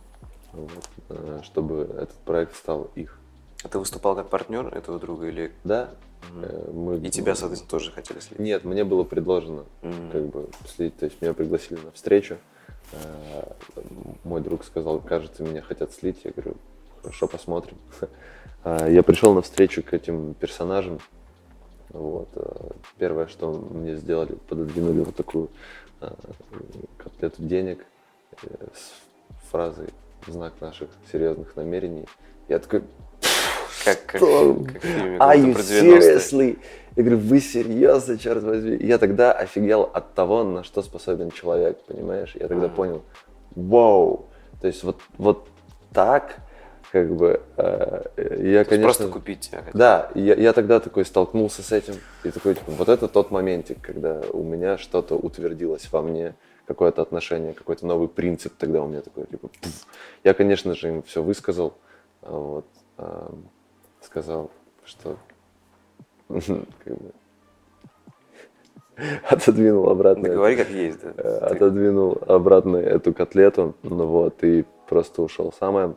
Speaker 3: вот, э, чтобы этот проект стал их.
Speaker 2: А ты выступал как партнер этого друга или...
Speaker 3: Да, э, мы...
Speaker 2: И тебя, соответственно, тоже хотели слить?
Speaker 3: Нет, мне было предложено
Speaker 2: Мгм.
Speaker 3: как бы слить, то есть меня пригласили на встречу. Мой друг сказал, кажется, меня хотят слить. Я говорю, хорошо, посмотрим. Э, (laughs) Я пришел на встречу к этим персонажам. Вот. э, Первое, что мне сделали, пододвинули вот такую э, котлету денег э, с фразой знак наших серьезных намерений. Я такой,
Speaker 2: Как, как,
Speaker 3: Что?
Speaker 2: как фильме
Speaker 3: Are you
Speaker 2: про 90-е.
Speaker 3: seriously? Я говорю, вы серьезно, черт возьми? Я тогда офигел от того, на что способен человек, понимаешь? Я тогда
Speaker 2: Ага.
Speaker 3: понял, вау! То есть вот, вот так, как бы, э, я, конечно...
Speaker 2: Просто купить тебя хотели.
Speaker 3: Да, я, я тогда такой столкнулся с этим, и такой, типа, вот это тот моментик, когда у меня что-то утвердилось во мне, какое-то отношение, какой-то новый принцип тогда у меня такой, типа, пф. я, конечно же, им все высказал, а вот, ам, сказал, что (laughs) как бы, (laughs) отодвинул обратно.
Speaker 2: Да говори как есть, да.
Speaker 3: э, отодвинул обратно эту котлету, ну вот, и просто ушел. Самое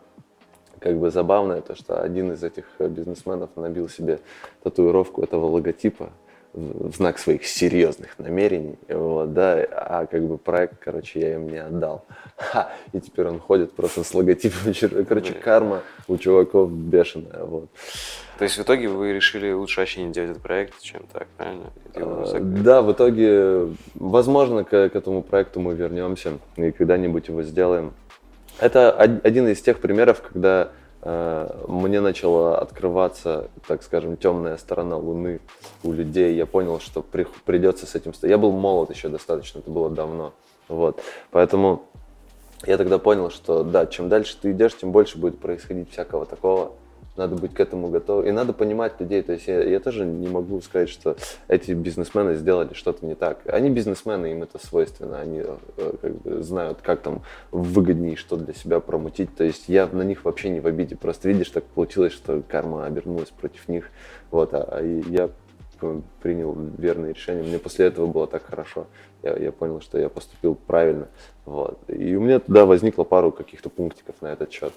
Speaker 3: как бы забавное, то, что один из этих э, бизнесменов набил себе татуировку этого логотипа в знак своих серьезных намерений, вот, да, а как бы проект, короче, я им не отдал. Ха, и теперь он ходит просто с логотипом, (laughs) короче, карма у чуваков бешеная, вот.
Speaker 2: То есть в итоге вы решили лучше вообще не делать этот проект, чем так, правильно?
Speaker 3: А. Да, в итоге, возможно, к, к этому проекту мы вернемся и когда-нибудь его сделаем. Это од- один из тех примеров, когда э, мне начала открываться, так скажем, темная сторона Луны у людей. Я понял, что при- придется с этим... Я был молод еще достаточно, это было давно. Вот. Поэтому я тогда понял, что да, чем дальше ты идешь, тем больше будет происходить всякого такого. Надо быть к этому готовым. И надо понимать людей. То есть я, я тоже не могу сказать, что эти бизнесмены сделали что-то не так. Они бизнесмены, им это свойственно. Они э, как бы знают, как там выгоднее что для себя промутить. То есть я на них вообще не в обиде. Просто видишь, так получилось, что карма обернулась против них. Вот, а, а я принял верное решение. Мне после этого было так хорошо. Я, я понял, что я поступил правильно. Вот. И у меня тогда возникло пару каких-то пунктиков на этот счет.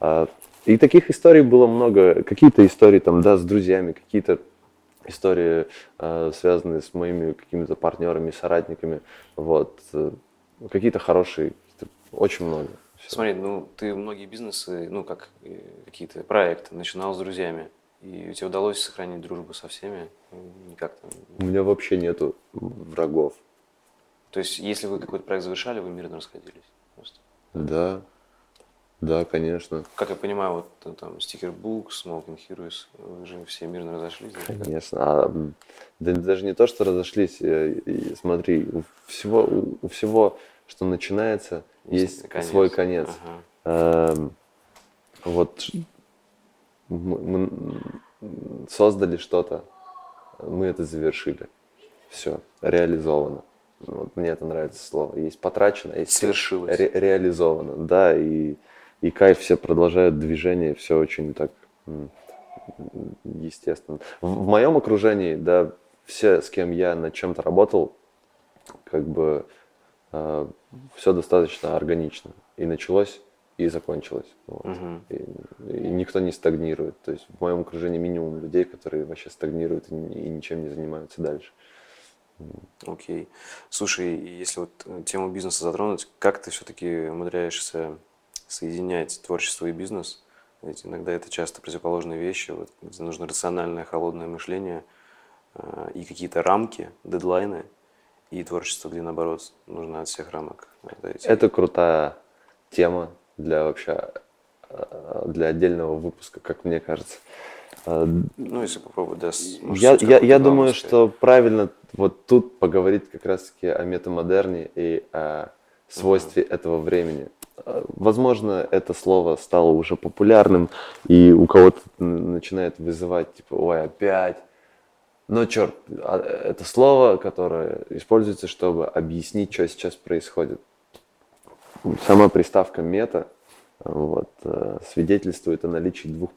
Speaker 3: А, И таких историй было много. Какие-то истории там, да, с друзьями, какие-то истории, э, связанные с моими какими-то партнерами, соратниками. Вот. Э, Какие-то хорошие, какие-то- очень много. Всё.
Speaker 2: Смотри, ну ты многие бизнесы, ну как какие-то проекты начинал с друзьями. И тебе удалось сохранить дружбу со всеми? Никак там.
Speaker 3: У меня вообще нету врагов.
Speaker 2: То есть, если вы какой-то проект завершали, вы мирно расходились. Просто.
Speaker 3: Да, да, конечно.
Speaker 2: Как я понимаю, вот э, там Book, Smoking Heroes, вы же все мирно разошлись. да?
Speaker 3: Конечно. А, да даже не то, что разошлись. э, и смотри, у всего, у, всего, что начинается, есть
Speaker 2: Конец.
Speaker 3: свой конец.
Speaker 2: Ага.
Speaker 3: Эм, вот мы, мы создали что-то, мы это завершили. Все, реализовано. Вот мне это нравится слово. Есть потрачено, есть
Speaker 2: Свершилось.
Speaker 3: ре- реализовано, да, и, и кайф, все продолжают движение, все очень так естественно. В, в моем окружении, да, все, с кем я над чем-то работал, как бы все достаточно органично. И началось, и закончилось. Вот.
Speaker 2: Мгм.
Speaker 3: И, и никто не стагнирует. То есть в моем окружении минимум людей, которые вообще стагнируют и, и ничем не занимаются дальше.
Speaker 2: Окей. Слушай, и если вот э, тему бизнеса затронуть, как ты все-таки умудряешься соединять творчество и бизнес? Ведь иногда это часто противоположные вещи, вот, где нужно рациональное, холодное мышление э, и какие-то рамки, дедлайны, и творчество, где наоборот нужно от всех рамок отойти.
Speaker 3: Это крутая тема для вообще э, для отдельного выпуска, как мне кажется.
Speaker 2: Э, ну, если попробовать, да.
Speaker 3: Я, я, я думаю, что правильно вот тут поговорить как раз-таки о метамодерне и о свойстве uh-huh. этого времени. Возможно, это слово стало уже популярным, и у кого-то начинает вызывать, типа, ой, опять. Но черт, а, это слово, которое используется, чтобы объяснить, что сейчас происходит. Сама приставка мета вот, э, свидетельствует о наличии двух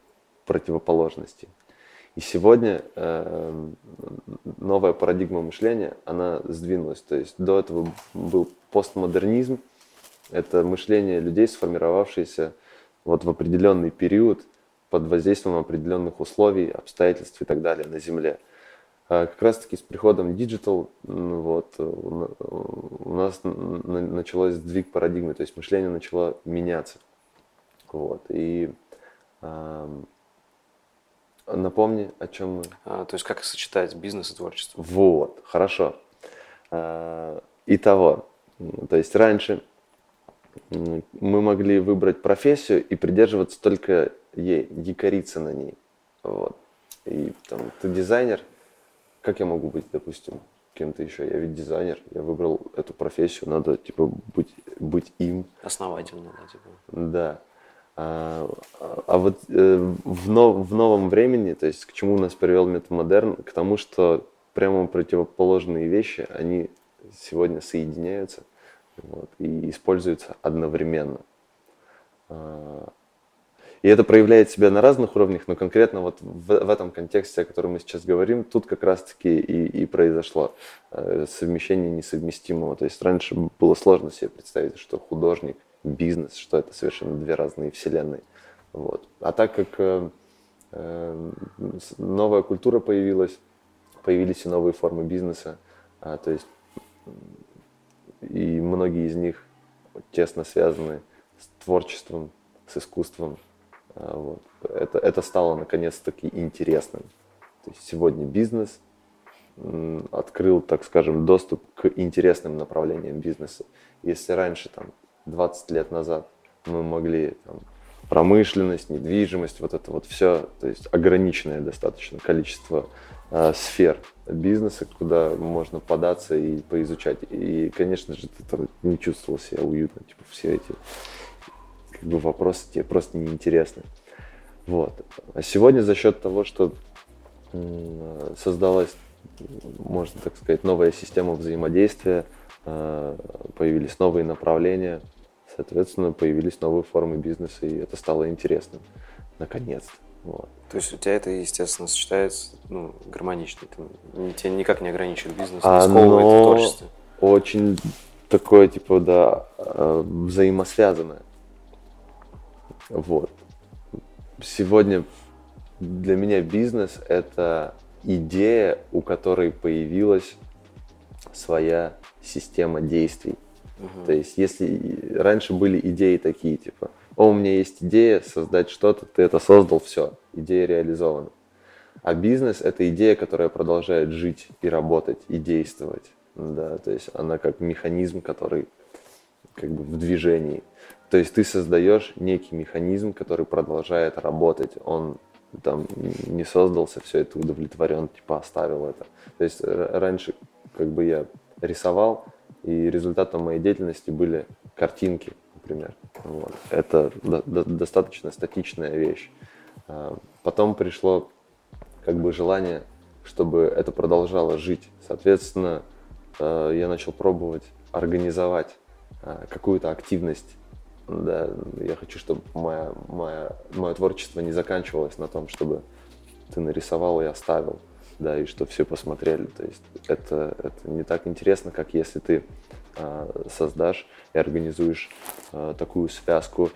Speaker 3: противоположностей. И сегодня э, новая парадигма мышления, она сдвинулась. То есть до этого был постмодернизм, это мышление людей, сформировавшееся вот в определенный период под воздействием определенных условий, обстоятельств и так далее на Земле. А как раз таки с приходом Digital вот, у нас началось сдвиг парадигмы, то есть мышление начало меняться. Вот, и э, напомни, о чем мы.
Speaker 2: А, то есть как сочетать бизнес и творчество.
Speaker 3: Вот, хорошо. А, итого, то есть раньше мы могли выбрать профессию и придерживаться только ей, якориться на ней. Вот. И там, ты дизайнер, как я могу быть, допустим, кем-то еще? Я ведь дизайнер, я выбрал эту профессию, надо, типа, быть, быть им.
Speaker 2: Основательно, да, типа.
Speaker 3: Да. А, а вот э, в, нов, в новом времени, то есть к чему нас привел метамодерн, к тому, что прямо противоположные вещи, они сегодня соединяются вот, и используются одновременно. А, и это проявляет себя на разных уровнях, но конкретно вот в, в этом контексте, о котором мы сейчас говорим, тут как раз-таки и, и произошло э, совмещение несовместимого. То есть раньше было сложно себе представить, что художник, бизнес, что это совершенно две разные вселенные. Вот. А так как э, э, новая культура появилась, появились и новые формы бизнеса, а, то есть и многие из них тесно связаны с творчеством, с искусством. А, вот. Это, это стало наконец-таки интересным. То есть сегодня бизнес открыл, так скажем, доступ к интересным направлениям бизнеса. Если раньше, там, 20 лет назад, мы могли там, промышленность, недвижимость, вот это вот все, то есть ограниченное достаточно количество сфер бизнеса, куда можно податься и поизучать. И, конечно же, ты не чувствовал себя уютно, типа все эти как бы вопросы тебе просто неинтересны. Вот. А сегодня за счет того, что создалась, можно так сказать, новая система взаимодействия, э, появились новые направления, соответственно, появились новые формы бизнеса, и это стало интересным, наконец-то. Вот.
Speaker 2: То есть у тебя это, естественно, сочетается ну, гармонично. Ты, тебя никак не ограничивает бизнес,
Speaker 3: не сковывает в творчестве. Очень такое, типа, да, э, взаимосвязанное. Вот. Сегодня для меня бизнес – это идея, у которой появилась своя система действий. Угу. То есть, если раньше были идеи такие, типа, о, у меня есть идея создать что-то, ты это создал, все, идея реализована. А бизнес – это идея, которая продолжает жить и работать, и действовать. Да, то есть она как механизм, который как бы в движении. То есть ты создаешь некий механизм, который продолжает работать. Он там не создался, все это удовлетворен, типа оставил это. То есть раньше как бы я рисовал, и результатом моей деятельности были картинки, например. Вот. Это до, до, достаточно статичная вещь. А, потом пришло как бы желание, чтобы это продолжало жить. Соответственно, а, я начал пробовать организовать а, какую-то активность. Да, я хочу, чтобы моя, моя, мое творчество не заканчивалось на том, чтобы ты нарисовал и оставил да, и что все посмотрели. То есть это, это не так интересно, как если ты создашь и организуешь такую связку,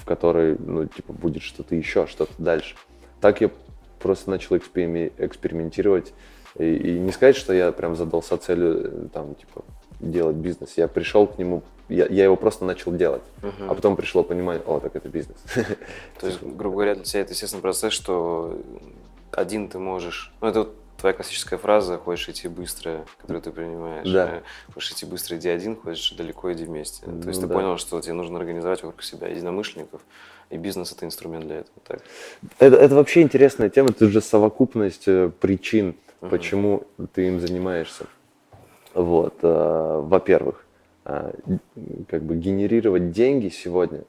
Speaker 3: в которой, ну, типа, будет что-то еще, что-то дальше. Так я просто начал экспериментировать. И, и не сказать, что я прям задался целью, там, типа, делать бизнес. Я пришел к нему, я, я его просто начал делать, uh-huh. а потом пришло понимание, о, так это бизнес.
Speaker 2: То есть, грубо говоря, для тебя это естественный процесс, что один ты можешь, ну это твоя классическая фраза «хочешь идти быстро», которую ты принимаешь.
Speaker 3: Да.
Speaker 2: э, «Хочешь идти быстро, иди один, хочешь далеко, иди вместе». То есть
Speaker 3: Ну
Speaker 2: ты
Speaker 3: да.
Speaker 2: понял, что тебе нужно организовать вокруг себя единомышленников, и бизнес – это инструмент для этого. Так.
Speaker 3: Это, это вообще интересная тема, это же совокупность э, причин, почему ты им занимаешься. Вот, э, во-первых, как бы генерировать деньги сегодня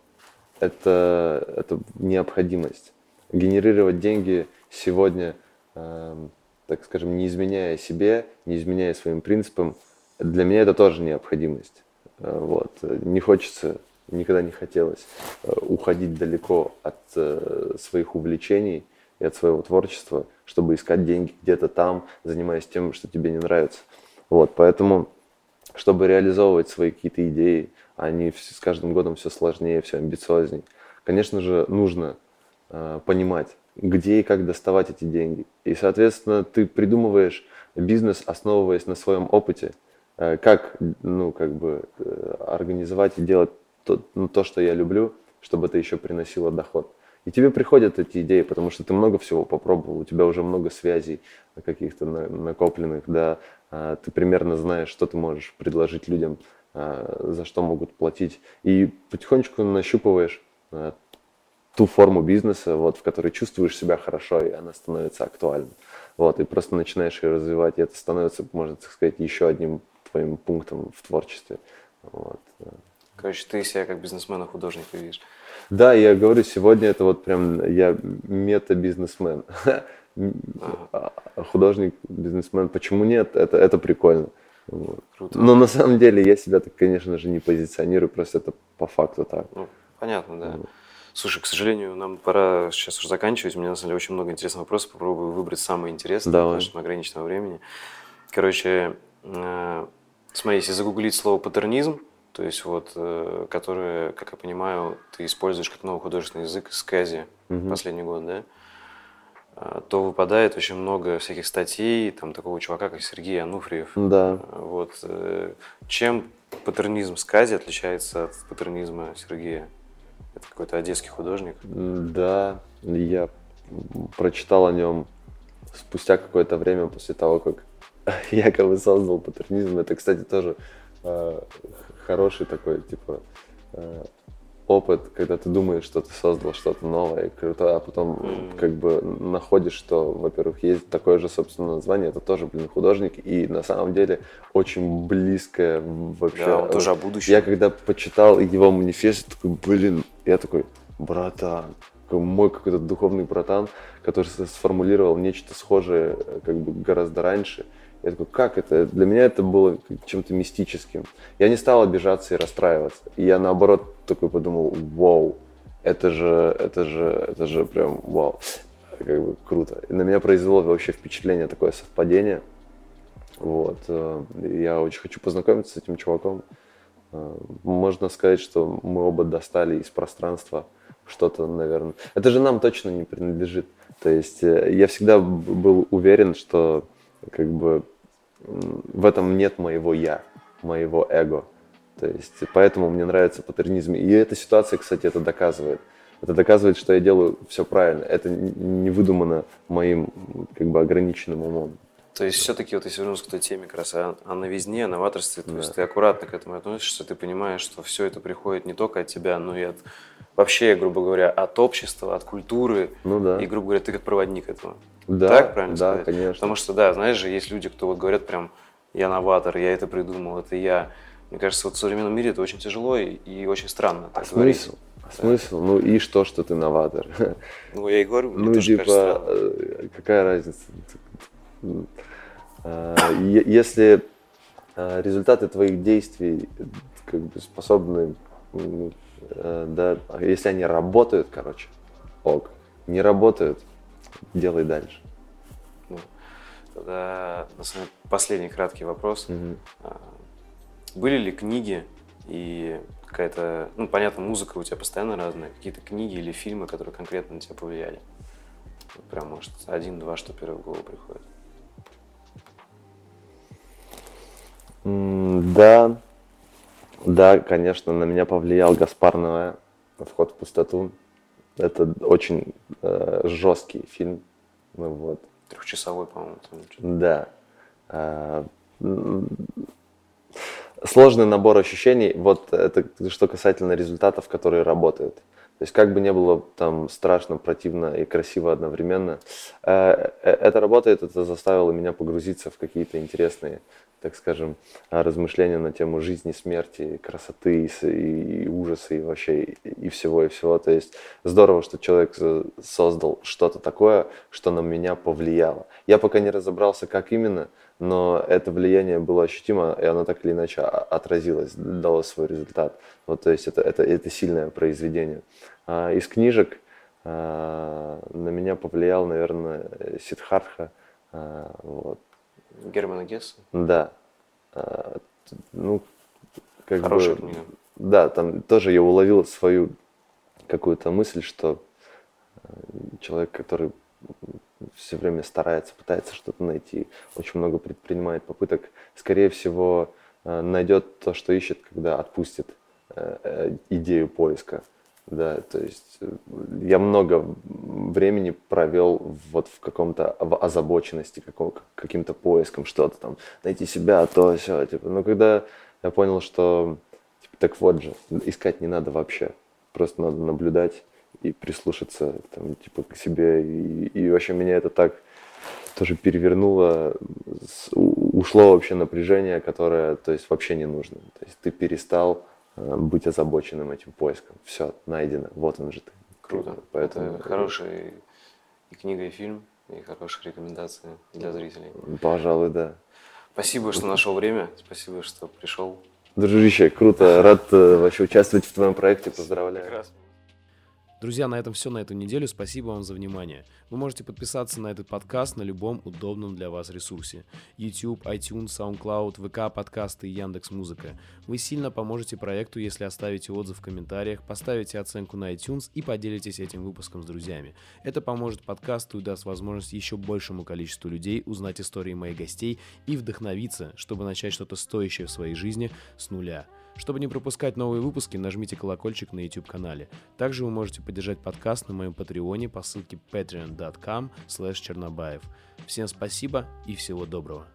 Speaker 3: это, это необходимость. Генерировать деньги сегодня, эм, так скажем, не изменяя себе, не изменяя своим принципам, для меня это тоже необходимость. Э, Вот. Не хочется, никогда не хотелось э, уходить далеко от э, своих увлечений и от своего творчества, чтобы искать деньги где-то там, занимаясь тем, что тебе не нравится. Вот, поэтому, чтобы реализовывать свои какие-то идеи, они с каждым годом все сложнее, все амбициознее. Конечно же, нужно понимать, где и как доставать эти деньги. И, соответственно, ты придумываешь бизнес, основываясь на своем опыте, э, как, ну, как бы э, организовать и делать то, ну, то, что я люблю, чтобы это еще приносило доход. И тебе приходят эти идеи, потому что ты много всего попробовал, у тебя уже много связей каких-то на- накопленных, да, а, ты примерно знаешь, что ты можешь предложить людям, а, за что могут платить, и потихонечку нащупываешь а, ту форму бизнеса, вот, в которой чувствуешь себя хорошо, и она становится актуальной. Вот, и просто начинаешь ее развивать, и это становится, можно так сказать, еще одним твоим пунктом в творчестве. Вот.
Speaker 2: Короче, ты себя как бизнесмена, художника видишь.
Speaker 3: Да, я говорю, сегодня это вот прям я мета-бизнесмен. А Художник, бизнесмен. Почему нет? Это, это прикольно. Вот.
Speaker 2: Круто.
Speaker 3: Но на самом деле я себя так, конечно же, не позиционирую, просто это по факту так.
Speaker 2: Ну, понятно, да. Слушай, к сожалению, нам пора сейчас уже заканчивать. У меня на самом деле очень много интересных вопросов. Попробую выбрать самые интересные
Speaker 3: Давай.
Speaker 2: в нашем ограниченном времени. Короче, э, смотри, если загуглить слово патернизм, то есть вот, э, которое, как я понимаю, ты используешь как новый художественный язык из Кази последний год, да? А, то выпадает очень много всяких статей, там такого чувака, как Сергей Ануфриев.
Speaker 3: Да.
Speaker 2: Вот. э, Чем патернизм скази отличается от патернизма Сергея? Это какой-то одесский художник.
Speaker 3: Да, я прочитал о нем спустя какое-то время после того, как (laughs) якобы создал патернизм. Это, кстати, тоже э, хороший такой, типа, э, опыт, когда ты думаешь, что ты создал что-то новое крутое, а потом как бы находишь, что, во-первых, есть такое же, собственно, название, это тоже, блин, художник, и на самом деле очень близкое вообще.
Speaker 2: Да, он тоже о будущем.
Speaker 3: я когда почитал его манифест, такой, блин, я такой, братан, мой какой-то духовный братан, который сформулировал нечто схожее э, как бы гораздо раньше. Я такой, как это? Для меня это было чем-то мистическим. Я не стал обижаться и расстраиваться. И я наоборот такой подумал, вау, это же, это же, это же прям вау, как бы круто. И на меня произвело вообще впечатление такое совпадение. Вот. э, Я очень хочу познакомиться с этим чуваком. Можно сказать, что мы оба достали из пространства что-то, наверное. Это же нам точно не принадлежит. То есть э, я всегда был уверен, что как бы в этом нет моего я, моего эго. То есть поэтому мне нравится патернизм. И эта ситуация, кстати, это доказывает. Это доказывает, что я делаю все правильно. Это не выдумано моим как бы ограниченным умом.
Speaker 2: То есть все-таки вот если вернуться к той теме как раз о, о новизне, о новаторстве, то есть ты аккуратно к этому относишься, ты понимаешь, что все это приходит не только от тебя, но и от вообще, грубо говоря, от общества, от культуры.
Speaker 3: Ну да.
Speaker 2: И, грубо говоря, ты как проводник этого.
Speaker 3: Да,
Speaker 2: так правильно
Speaker 3: да,
Speaker 2: сказать?
Speaker 3: конечно.
Speaker 2: Потому что, да, знаешь же, есть люди, кто вот говорят прям, я новатор, я это придумал, это я. Мне кажется, вот в современном мире это очень тяжело и, и очень странно так говорить.
Speaker 3: Смысл? Смысл? Ну и что, что ты новатор?
Speaker 2: Ну, я и говорю, мне
Speaker 3: Ну,
Speaker 2: тоже
Speaker 3: типа,
Speaker 2: кажется странно.
Speaker 3: э, какая разница? Э, Если э, результаты твоих действий как бы способны, э, да, а если они работают, короче, ок. Не работают, делай дальше.
Speaker 2: Ну, тогда, последний краткий вопрос. А, Были ли книги и какая-то, ну, понятно, музыка у тебя постоянно разная, какие-то книги или фильмы, которые конкретно на тебя повлияли? Прям, может, один-два, что первое в голову приходит.
Speaker 3: Да, да, конечно, на меня повлиял Гаспар Ноэ «Вход в пустоту». Это очень э, жесткий фильм. Ну, вот.
Speaker 4: Трехчасовой, по-моему.
Speaker 3: Да. А, сложный набор ощущений. Вот это что касательно результатов, которые работают. То есть как бы не было там страшно, противно и красиво одновременно, э, э, это работает, это заставило меня погрузиться в какие-то интересные, так скажем, размышления на тему жизни, смерти, красоты и ужаса и вообще и всего и всего. То есть здорово, что человек создал что-то такое, что на меня повлияло. Я пока не разобрался, как именно, но это влияние было ощутимо, и оно так или иначе отразилось, дало свой результат. Вот, то есть это, это, это сильное произведение. А, из книжек а, на меня повлиял, наверное, Сидхартха. А, вот.
Speaker 4: Германа Гесса?
Speaker 3: Да. А, ну,
Speaker 4: как Хорошая бы, книга.
Speaker 3: Да, там тоже я уловил свою какую-то мысль, что человек, который все время старается, пытается что-то найти, очень много предпринимает попыток, скорее всего, э, найдет то, что ищет, когда отпустит э, э, идею поиска. Да, то есть я много времени провел вот в каком-то в озабоченности, каком, каким-то поиском, что-то там, найти себя, то, все, типа. Но когда я понял, что, типа, так вот же, искать не надо вообще, просто надо наблюдать и прислушаться там, типа, к себе. И, и вообще меня это так тоже перевернуло, ушло вообще напряжение, которое, то есть, вообще не нужно. То есть ты перестал э, быть озабоченным этим поиском. Все, найдено, вот он же ты.
Speaker 4: Круто. Поэтому... Это хорошая и книга, и фильм, и хорошая рекомендация для зрителей.
Speaker 3: Пожалуй, да.
Speaker 4: Спасибо, что нашел время, спасибо, что пришел.
Speaker 3: Дружище, круто, рад э, вообще участвовать в твоем проекте, поздравляю. Прекрасно.
Speaker 2: Друзья, на этом все на эту неделю. Спасибо вам за внимание. Вы можете подписаться на этот подкаст на любом удобном для вас ресурсе. YouTube, iTunes, SoundCloud, ВК, подкасты и Яндекс Музыка. Вы сильно поможете проекту, если оставите отзыв в комментариях, поставите оценку на iTunes и поделитесь этим выпуском с друзьями. Это поможет подкасту и даст возможность еще большему количеству людей узнать истории моих гостей и вдохновиться, чтобы начать что-то стоящее в своей жизни с нуля. Чтобы не пропускать новые выпуски, нажмите колокольчик на YouTube-канале. Также вы можете поддержать подкаст на моем патреоне по ссылке patreon.com чернобаев. Всем спасибо и всего доброго.